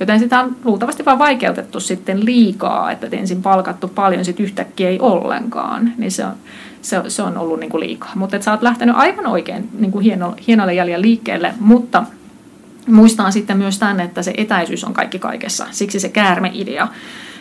Joten sitä on luultavasti vain vaikeutettu sitten liikaa, että ensin palkattu paljon, sitten yhtäkkiä ei ollenkaan. Niin se on, se, se on ollut niin kuin liikaa. Mutta sä oot lähtenyt aivan oikein niin kuin hieno, hienolle jäljellä liikkeelle, mutta Muistaan sitten myös tämän, että se etäisyys on kaikki kaikessa. Siksi se käärmeidea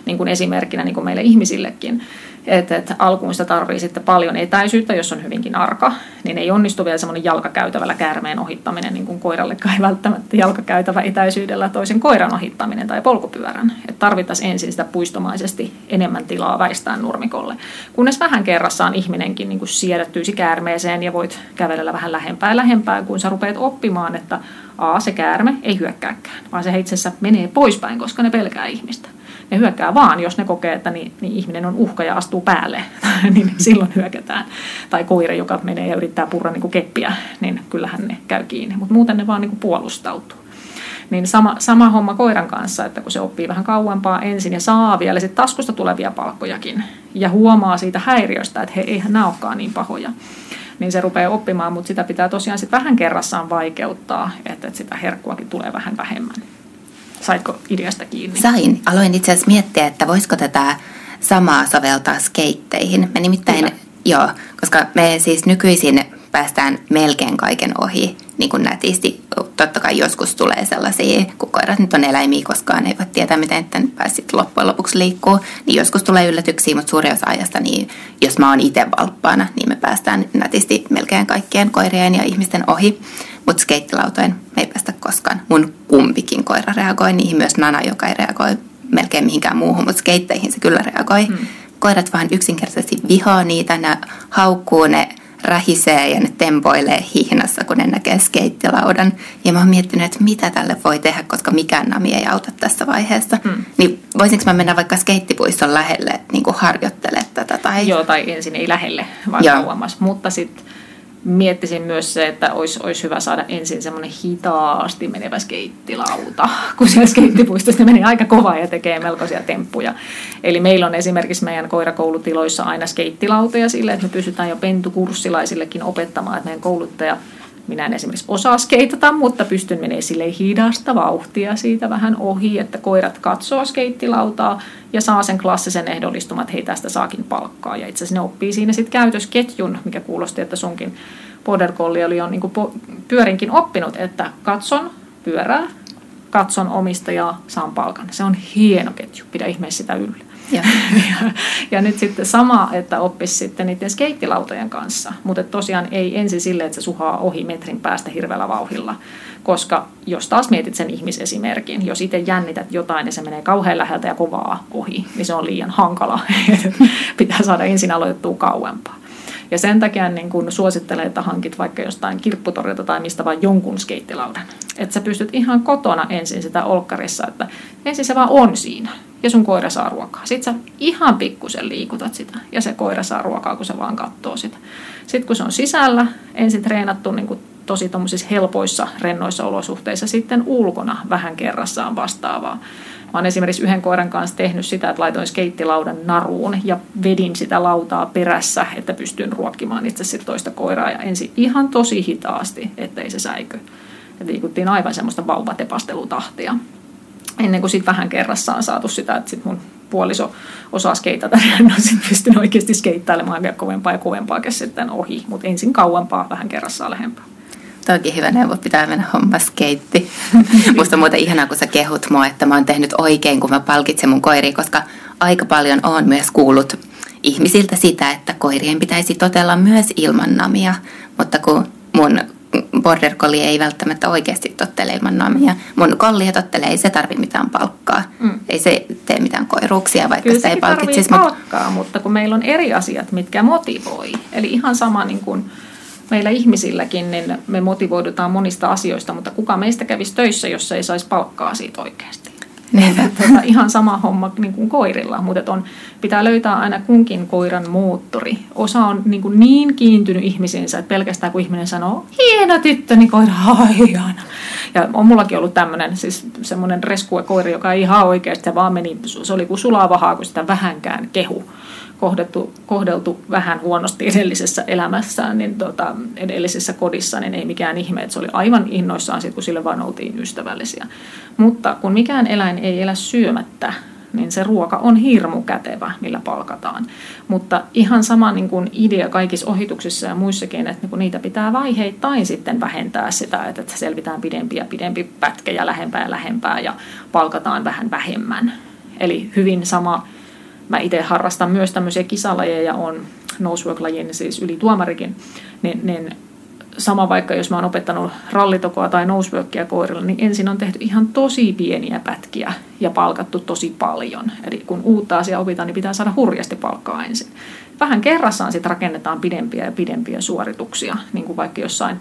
niin kuin esimerkkinä niin kuin meille ihmisillekin. Että et alkuun sitä tarvii sitten paljon etäisyyttä, jos on hyvinkin arka, niin ei onnistu vielä semmoinen jalkakäytävällä käärmeen ohittaminen, niin kuin koirallekaan ei välttämättä jalkakäytävä etäisyydellä toisen koiran ohittaminen tai polkupyörän. Että tarvittaisiin ensin sitä puistomaisesti enemmän tilaa väistää nurmikolle. Kunnes vähän kerrassaan ihminenkin niin kuin siedättyisi käärmeeseen ja voit kävellä vähän lähempää ja lähempää, kun sä rupeat oppimaan, että A, se käärme ei hyökkääkään, vaan se itse asiassa menee poispäin, koska ne pelkää ihmistä ne hyökkää vaan, jos ne kokee, että niin, niin ihminen on uhka ja astuu päälle, niin silloin hyökätään. Tai koira, joka menee ja yrittää purra niin kuin keppiä, niin kyllähän ne käy kiinni. Mutta muuten ne vaan niin kuin puolustautuu. Niin sama, sama homma koiran kanssa, että kun se oppii vähän kauempaa ensin ja saa vielä sit taskusta tulevia palkkojakin ja huomaa siitä häiriöstä, että he eihän nämä olekaan niin pahoja, niin se rupeaa oppimaan, mutta sitä pitää tosiaan sit vähän kerrassaan vaikeuttaa, että, että sitä herkkuakin tulee vähän vähemmän. Saitko ideasta kiinni? Sain. Aloin itse asiassa miettiä, että voisiko tätä samaa soveltaa skeitteihin. Me nimittäin, Kyllä. joo, koska me siis nykyisin päästään melkein kaiken ohi niin kuin nätisti. Totta kai joskus tulee sellaisia, kun koirat nyt on eläimiä, koskaan ei voi tietää, miten ne pääsit loppujen lopuksi liikkuu. Niin joskus tulee yllätyksiä, mutta suuri osa ajasta, niin jos mä oon itse valppaana, niin me päästään nätisti melkein kaikkien koirien ja ihmisten ohi. Mutta skeittilautojen me ei päästä koskaan. Mun kumpikin koira reagoi niihin, myös Nana, joka ei reagoi melkein mihinkään muuhun, mutta skeitteihin se kyllä reagoi. Mm. Koirat vaan yksinkertaisesti vihaa niitä, ne haukkuu, ne rähisee ja ne tempoilee hihnassa, kun ne näkee skeittilaudan. Ja mä oon miettinyt, että mitä tälle voi tehdä, koska mikään nami ei auta tässä vaiheessa. Mm. Niin voisinko mä mennä vaikka skeittipuiston lähelle niin kuin harjoittele tätä? Tai... Joo, tai ensin ei lähelle, vaan kauemmas. Mutta sitten miettisin myös se, että olisi, olisi hyvä saada ensin semmoinen hitaasti menevä skeittilauta, kun siellä skeittipuistossa menee aika kovaa ja tekee melkoisia temppuja. Eli meillä on esimerkiksi meidän koirakoulutiloissa aina skeittilautoja sille, että me pystytään jo pentukurssilaisillekin opettamaan, että meidän kouluttaja minä en esimerkiksi osaa skeitata, mutta pystyn menemään sille hidasta vauhtia siitä vähän ohi, että koirat katsoo skeittilautaa ja saa sen klassisen ehdollistuman, että hei tästä saakin palkkaa. Ja itse asiassa ne oppii siinä sitten käytösketjun, mikä kuulosti, että sunkin Border Collie oli jo niin pyörinkin oppinut, että katson pyörää, katson omistajaa, saan palkan. Se on hieno ketju, pidä ihmeessä sitä yllä. Ja. ja, ja nyt sitten sama, että oppisi sitten niiden skeittilautojen kanssa, mutta tosiaan ei ensin sille, että se suhaa ohi metrin päästä hirveällä vauhilla, koska jos taas mietit sen ihmisesimerkin, jos itse jännität jotain ja se menee kauhean läheltä ja kovaa ohi, niin se on liian hankala. Pitää saada ensin aloitettua kauempaa. Ja sen takia niin kun suosittelen, että hankit vaikka jostain kirpputorilta tai mistä vaan jonkun skeittilaudan. Että sä pystyt ihan kotona ensin sitä olkkarissa, että ensin se vaan on siinä ja sun koira saa ruokaa. Sitten sä ihan pikkusen liikutat sitä ja se koira saa ruokaa, kun se vaan katsoo sitä. Sitten kun se on sisällä, ensin treenattu niin kuin tosi helpoissa, rennoissa olosuhteissa, sitten ulkona vähän kerrassaan vastaavaa. Mä oon esimerkiksi yhden koiran kanssa tehnyt sitä, että laitoin skeittilaudan naruun ja vedin sitä lautaa perässä, että pystyn ruokkimaan itse sitten toista koiraa ja ensin ihan tosi hitaasti, ettei se säikö. Ja liikuttiin aivan semmoista vauvatepastelutahtia. Ennen kuin sitten vähän kerrassaan saatu sitä, että sitten mun puoliso osaa skeitata, niin on sitten pystynyt oikeasti skeittailemaan vielä kovempaa ja kovempaa sitten ohi, mutta ensin kauempaa, vähän kerrassaan lähempää. Toki hyvä neuvo, pitää mennä homma skeitti. Musta on muuten ihanaa, kun sä kehut mua, että mä oon tehnyt oikein, kun mä palkitsen mun koiria, koska aika paljon on myös kuullut ihmisiltä sitä, että koirien pitäisi totella myös ilman namia, mutta kun mun border collie ei välttämättä oikeasti tottele ilman namia. Mun kollia tottelee, ei se tarvi mitään palkkaa. Mm. Ei se tee mitään koiruuksia, vaikka Kyllä sitä ei palkitsisi. palkkaa, mutta kun meillä on eri asiat, mitkä motivoi. Eli ihan sama niin kuin meillä ihmisilläkin, niin me motivoidutaan monista asioista, mutta kuka meistä kävisi töissä, jos ei saisi palkkaa siitä oikeasti? Niin, tota, ihan sama homma niin kuin koirilla, mutta on, pitää löytää aina kunkin koiran moottori. Osa on niin, kuin niin kiintynyt ihmisiinsä, että pelkästään kun ihminen sanoo, hieno tyttö, niin koira, ihana. Ja on mullakin ollut tämmöinen, siis semmoinen reskue koiri, joka ei ihan oikeasti, vaan meni, se oli kuin sulaa vahaa, kun sitä vähänkään kehu kohdeltu, kohdeltu vähän huonosti edellisessä elämässään, niin tota, edellisessä kodissa, niin ei mikään ihme, että se oli aivan innoissaan sit, kun sille vaan oltiin ystävällisiä. Mutta kun mikään eläin ei elä syömättä, niin se ruoka on hirmu kätevä, millä palkataan. Mutta ihan sama niin kuin idea kaikissa ohituksissa ja muissakin, että niin niitä pitää vaiheittain sitten vähentää sitä, että selvitään pidempi ja pidempi pätkä ja lähempää ja lähempää ja palkataan vähän vähemmän. Eli hyvin sama mä itse harrastan myös tämmöisiä kisalajeja, on nosework-lajin, siis yli tuomarikin, niin, niin sama vaikka jos mä oon opettanut rallitokoa tai noseworkia koirilla, niin ensin on tehty ihan tosi pieniä pätkiä ja palkattu tosi paljon. Eli kun uutta asiaa opitaan, niin pitää saada hurjasti palkkaa ensin. Vähän kerrassaan sitten rakennetaan pidempiä ja pidempiä suorituksia, niin kuin vaikka jossain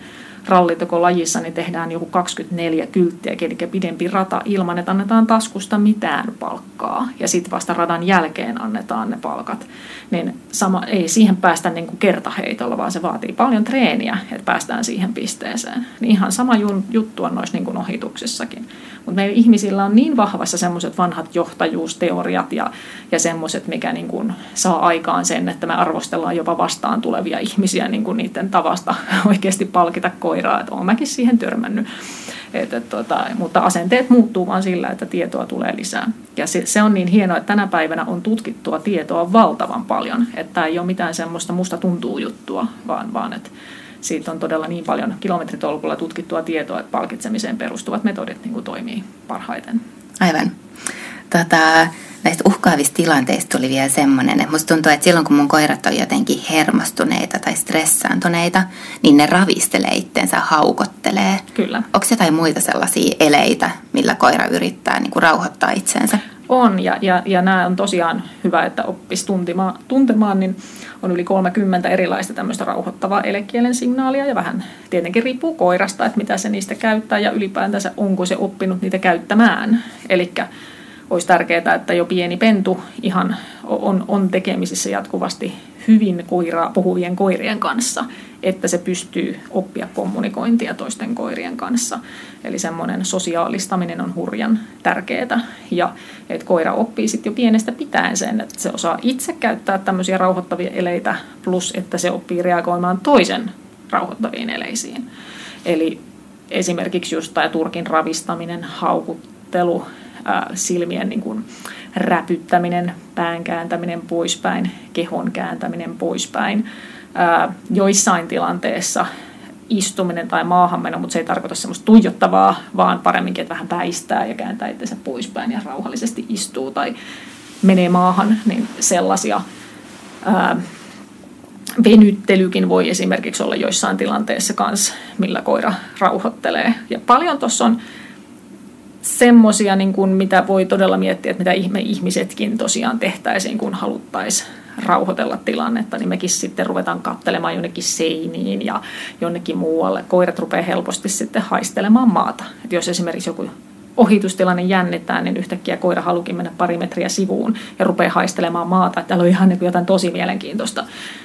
lajissa niin tehdään joku 24 kylttiä, eli pidempi rata ilman, että annetaan taskusta mitään palkkaa. Ja sitten vasta radan jälkeen annetaan ne palkat. Niin sama, ei siihen päästä niin kuin kertaheitolla, vaan se vaatii paljon treeniä, että päästään siihen pisteeseen. Niin ihan sama juttu on noissa niin kuin ohituksissakin. Mutta meillä ihmisillä on niin vahvassa semmoiset vanhat johtajuusteoriat ja, ja semmoiset, mikä niin kuin saa aikaan sen, että me arvostellaan jopa vastaan tulevia ihmisiä niin kuin niiden tavasta oikeasti palkita koiraa. Että olen mäkin siihen törmännyt. Et, et, tota, mutta asenteet muuttuu vain sillä, että tietoa tulee lisää. Ja se, se on niin hienoa, että tänä päivänä on tutkittua tietoa valtavan paljon. Että ei ole mitään semmoista musta tuntuu juttua, vaan, vaan että siitä on todella niin paljon kilometritolkulla tutkittua tietoa, että palkitsemiseen perustuvat metodit niin kuin toimii parhaiten. Aivan. Tota, näistä uhkaavista tilanteista tuli vielä semmoinen, että musta tuntuu, että silloin kun mun koirat on jotenkin hermostuneita tai stressaantuneita, niin ne ravistelee itsensä, haukottelee. Kyllä. Onko jotain muita sellaisia eleitä, millä koira yrittää niin kuin rauhoittaa itsensä? On, ja, ja, ja nämä on tosiaan hyvä, että oppisi tuntemaan, tuntemaan, niin on yli 30 erilaista tämmöistä rauhoittavaa elekielen signaalia, ja vähän tietenkin riippuu koirasta, että mitä se niistä käyttää, ja ylipäätänsä onko se oppinut niitä käyttämään. Eli olisi tärkeää, että jo pieni pentu ihan on, on tekemisissä jatkuvasti hyvin koiraa, puhuvien koirien kanssa, että se pystyy oppia kommunikointia toisten koirien kanssa. Eli semmoinen sosiaalistaminen on hurjan tärkeää. Ja että koira oppii sitten jo pienestä pitäen sen, että se osaa itse käyttää tämmöisiä rauhoittavia eleitä, plus että se oppii reagoimaan toisen rauhoittaviin eleisiin. Eli esimerkiksi just tämä turkin ravistaminen, haukuttelu, silmien niin kuin räpyttäminen, pään kääntäminen poispäin, kehon kääntäminen poispäin. Joissain tilanteissa istuminen tai maahanmeno, mutta se ei tarkoita semmoista tuijottavaa, vaan paremminkin, että vähän päistää ja kääntää itsensä poispäin ja rauhallisesti istuu tai menee maahan, niin sellaisia ää, venyttelykin voi esimerkiksi olla joissain tilanteissa kanssa, millä koira rauhoittelee. Ja paljon tuossa on semmoisia, niin kuin, mitä voi todella miettiä, että mitä me ihmisetkin tosiaan tehtäisiin, kun haluttaisiin rauhoitella tilannetta, niin mekin sitten ruvetaan kattelemaan jonnekin seiniin ja jonnekin muualle. Koirat rupeaa helposti sitten haistelemaan maata. Et jos esimerkiksi joku ohitustilanne jännittää, niin yhtäkkiä koira halukin mennä pari metriä sivuun ja rupeaa haistelemaan maata, että täällä on ihan niin jotain tosi mielenkiintoista.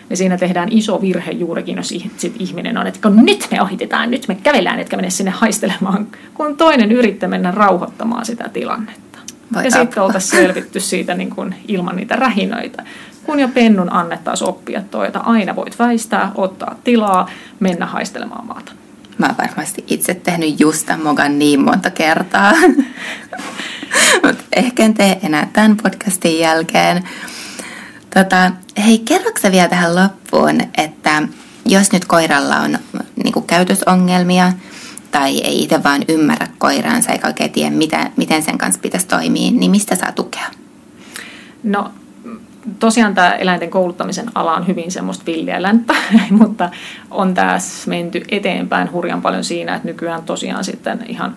Niin siinä tehdään iso virhe juurikin, jos sit ihminen on, että kun nyt me ohitetaan, nyt me kävellään, etkä mene sinne haistelemaan, kun toinen yrittää mennä rauhoittamaan sitä tilannetta. Vai ja sitten oltaisiin selvitty siitä niin kuin ilman niitä rähinöitä. Kun jo pennun annettaisiin oppia toi, että aina voit väistää, ottaa tilaa, mennä haistelemaan maata. Mä oon varmasti itse tehnyt just tämän mogan niin monta kertaa. Mutta ehkä en tee enää tämän podcastin jälkeen. Tota, hei, kerroksä vielä tähän loppuun, että jos nyt koiralla on niin käytösongelmia tai ei itse vaan ymmärrä koiraansa eikä oikein tiedä, mitä, miten sen kanssa pitäisi toimia, niin mistä saa tukea? No tosiaan tämä eläinten kouluttamisen ala on hyvin semmoista villiä länttä, mutta on tässä menty eteenpäin hurjan paljon siinä, että nykyään tosiaan sitten ihan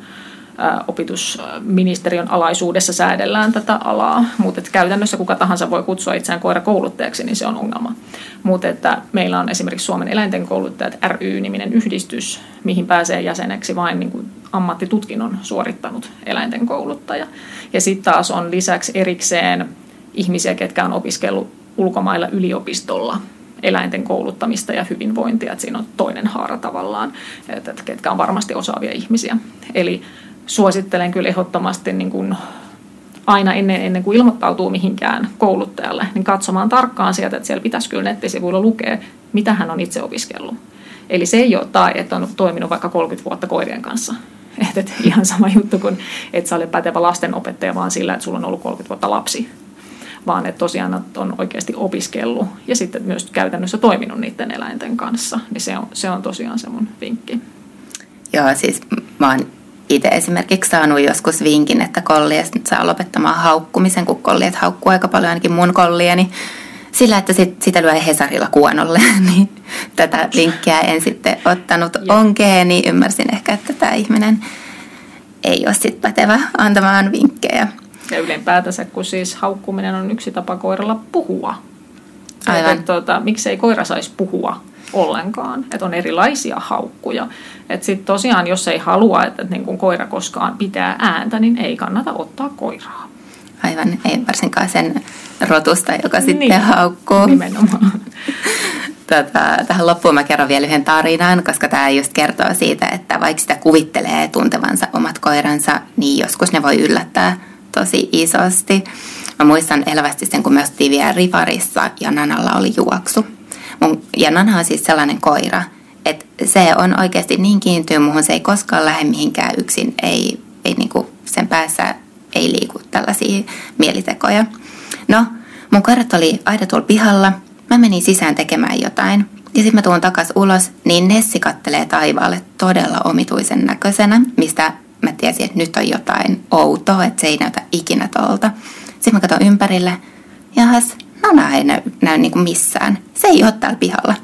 opetusministeriön alaisuudessa säädellään tätä alaa, mutta käytännössä kuka tahansa voi kutsua itseään kouluttajaksi, niin se on ongelma. Mutta että meillä on esimerkiksi Suomen eläinten kouluttajat ry-niminen yhdistys, mihin pääsee jäseneksi vain niin kuin ammattitutkinnon suorittanut eläinten kouluttaja. Ja sitten taas on lisäksi erikseen ihmisiä, ketkä on opiskellut ulkomailla yliopistolla eläinten kouluttamista ja hyvinvointia. Että siinä on toinen haara tavallaan, että ketkä on varmasti osaavia ihmisiä. Eli suosittelen kyllä ehdottomasti niin kuin aina ennen, ennen kuin ilmoittautuu mihinkään kouluttajalle, niin katsomaan tarkkaan sieltä, että siellä pitäisi kyllä nettisivuilla lukea, mitä hän on itse opiskellut. Eli se ei ole tai, että on toiminut vaikka 30 vuotta koirien kanssa. Että, ihan sama juttu kuin, että sä olet pätevä lastenopettaja vaan sillä, että sulla on ollut 30 vuotta lapsi vaan että tosiaan on oikeasti opiskellut ja sitten myös käytännössä toiminut niiden eläinten kanssa. Niin se on, se on tosiaan se mun vinkki. Joo, siis mä oon itse esimerkiksi saanut joskus vinkin, että kollies saa lopettamaan haukkumisen, kun kolliet haukkuu aika paljon ainakin mun kollieni. Sillä, että sit, sitä lyö Hesarilla kuonolle, niin tätä vinkkiä en sitten ottanut onkeen, niin ymmärsin ehkä, että tämä ihminen ei ole sitten pätevä antamaan vinkkejä. Ja ylipäätänsä, kun siis haukkuminen on yksi tapa koiralla puhua. Aivan. Että, tuota, miksei koira saisi puhua ollenkaan. Että on erilaisia haukkuja. Että sitten tosiaan, jos ei halua, että, että niin kun koira koskaan pitää ääntä, niin ei kannata ottaa koiraa. Aivan, ei varsinkaan sen rotusta, joka sitten niin, haukkuu. Nimenomaan. Tota, tähän loppuun mä kerron vielä yhden tarinan, koska tämä just kertoo siitä, että vaikka sitä kuvittelee tuntevansa omat koiransa, niin joskus ne voi yllättää tosi isosti. Mä muistan elävästi sen, kun me oltiin vielä Rivarissa ja Nanalla oli juoksu. Mun, ja Nana on siis sellainen koira, että se on oikeasti niin kiintyy muuhun, se ei koskaan lähde mihinkään yksin, ei, ei niinku sen päässä ei liiku tällaisia mielitekoja. No, mun koirat oli aina tuolla pihalla, mä menin sisään tekemään jotain. Ja sitten mä tuun takas ulos, niin Nessi kattelee taivaalle todella omituisen näköisenä, mistä mä tiesin, että nyt on jotain outoa, että se ei näytä ikinä tuolta. Sitten mä katson ympärille, jahas, Nana ei näy, näy niin kuin missään. Se ei ole täällä pihalla.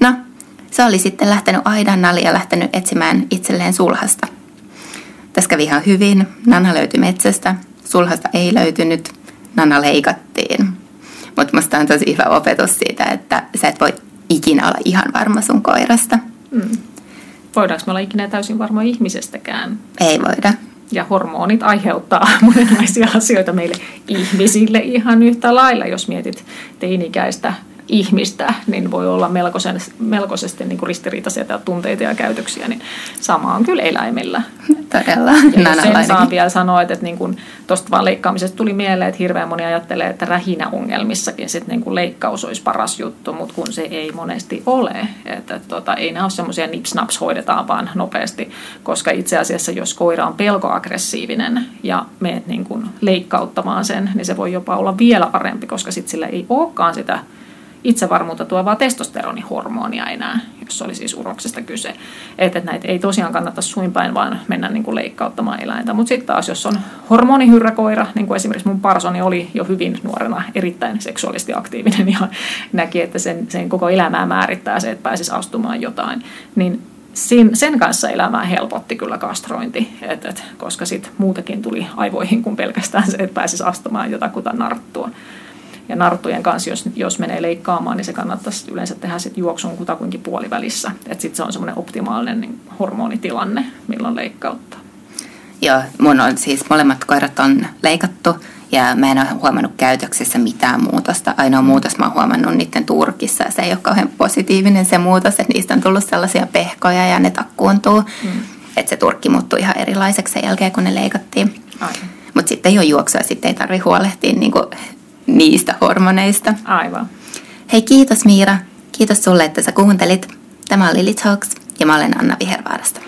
No, se oli sitten lähtenyt aidan alle ja lähtenyt etsimään itselleen sulhasta. Tässä kävi ihan hyvin. Nana löytyi metsästä. Sulhasta ei löytynyt. Nana leikattiin. Mutta musta on tosi hyvä opetus siitä, että sä et voi ikinä olla ihan varma sun koirasta. Mm voidaanko me olla ikinä täysin varma ihmisestäkään? Ei voida. Ja hormonit aiheuttaa monenlaisia asioita meille ihmisille ihan yhtä lailla, jos mietit teinikäistä ihmistä, niin voi olla melkoisen, melkoisesti niin kuin ristiriitaisia tunteita ja käytöksiä, niin sama on kyllä eläimillä. Todella. Ja sen saa vielä sanoa, että, että niin tuosta vaan leikkaamisesta tuli mieleen, että hirveän moni ajattelee, että rähinäongelmissakin sit niin kuin leikkaus olisi paras juttu, mutta kun se ei monesti ole. Että, että tota, ei nämä ole semmoisia nipsnaps hoidetaan vaan nopeasti, koska itse asiassa jos koira on pelkoaggressiivinen ja meet niin kuin leikkauttamaan sen, niin se voi jopa olla vielä parempi, koska sitten sillä ei olekaan sitä itsevarmuutta tuovaa testosteronihormonia enää, jos oli siis uroksesta kyse. Että näitä ei tosiaan kannata suinpäin vaan mennä niin kuin leikkauttamaan eläintä. Mutta sitten taas, jos on hormonihyrrä koira, niin kuin esimerkiksi mun parsoni oli jo hyvin nuorena erittäin seksuaalisesti aktiivinen ja näki, että sen, sen koko elämää määrittää se, että pääsisi astumaan jotain, niin sen kanssa elämää helpotti kyllä kastrointi, et, et, koska sitten muutakin tuli aivoihin kuin pelkästään se, että pääsisi astumaan jotakuta narttua. Ja narttujen kanssa, jos, jos menee leikkaamaan, niin se kannattaisi yleensä tehdä sit juoksun kutakuinkin puolivälissä. Että sitten se on semmoinen optimaalinen niin hormonitilanne, milloin leikkauttaa. Joo, mun on siis molemmat koirat on leikattu ja mä en ole huomannut käytöksessä mitään muutosta. Ainoa mm. muutos mä oon huomannut niiden turkissa ja se ei ole kauhean positiivinen se muutos, että niistä on tullut sellaisia pehkoja ja ne takkuuntuu. Mm. Että se turkki muuttui ihan erilaiseksi sen jälkeen, kun ne leikattiin. Mutta sitten ei ole juoksua, sitten ei tarvitse huolehtia niinku niistä hormoneista. Aivan. Hei kiitos Miira. Kiitos sulle, että sä kuuntelit. Tämä oli Lily Talks ja mä olen Anna Vihervaarasta.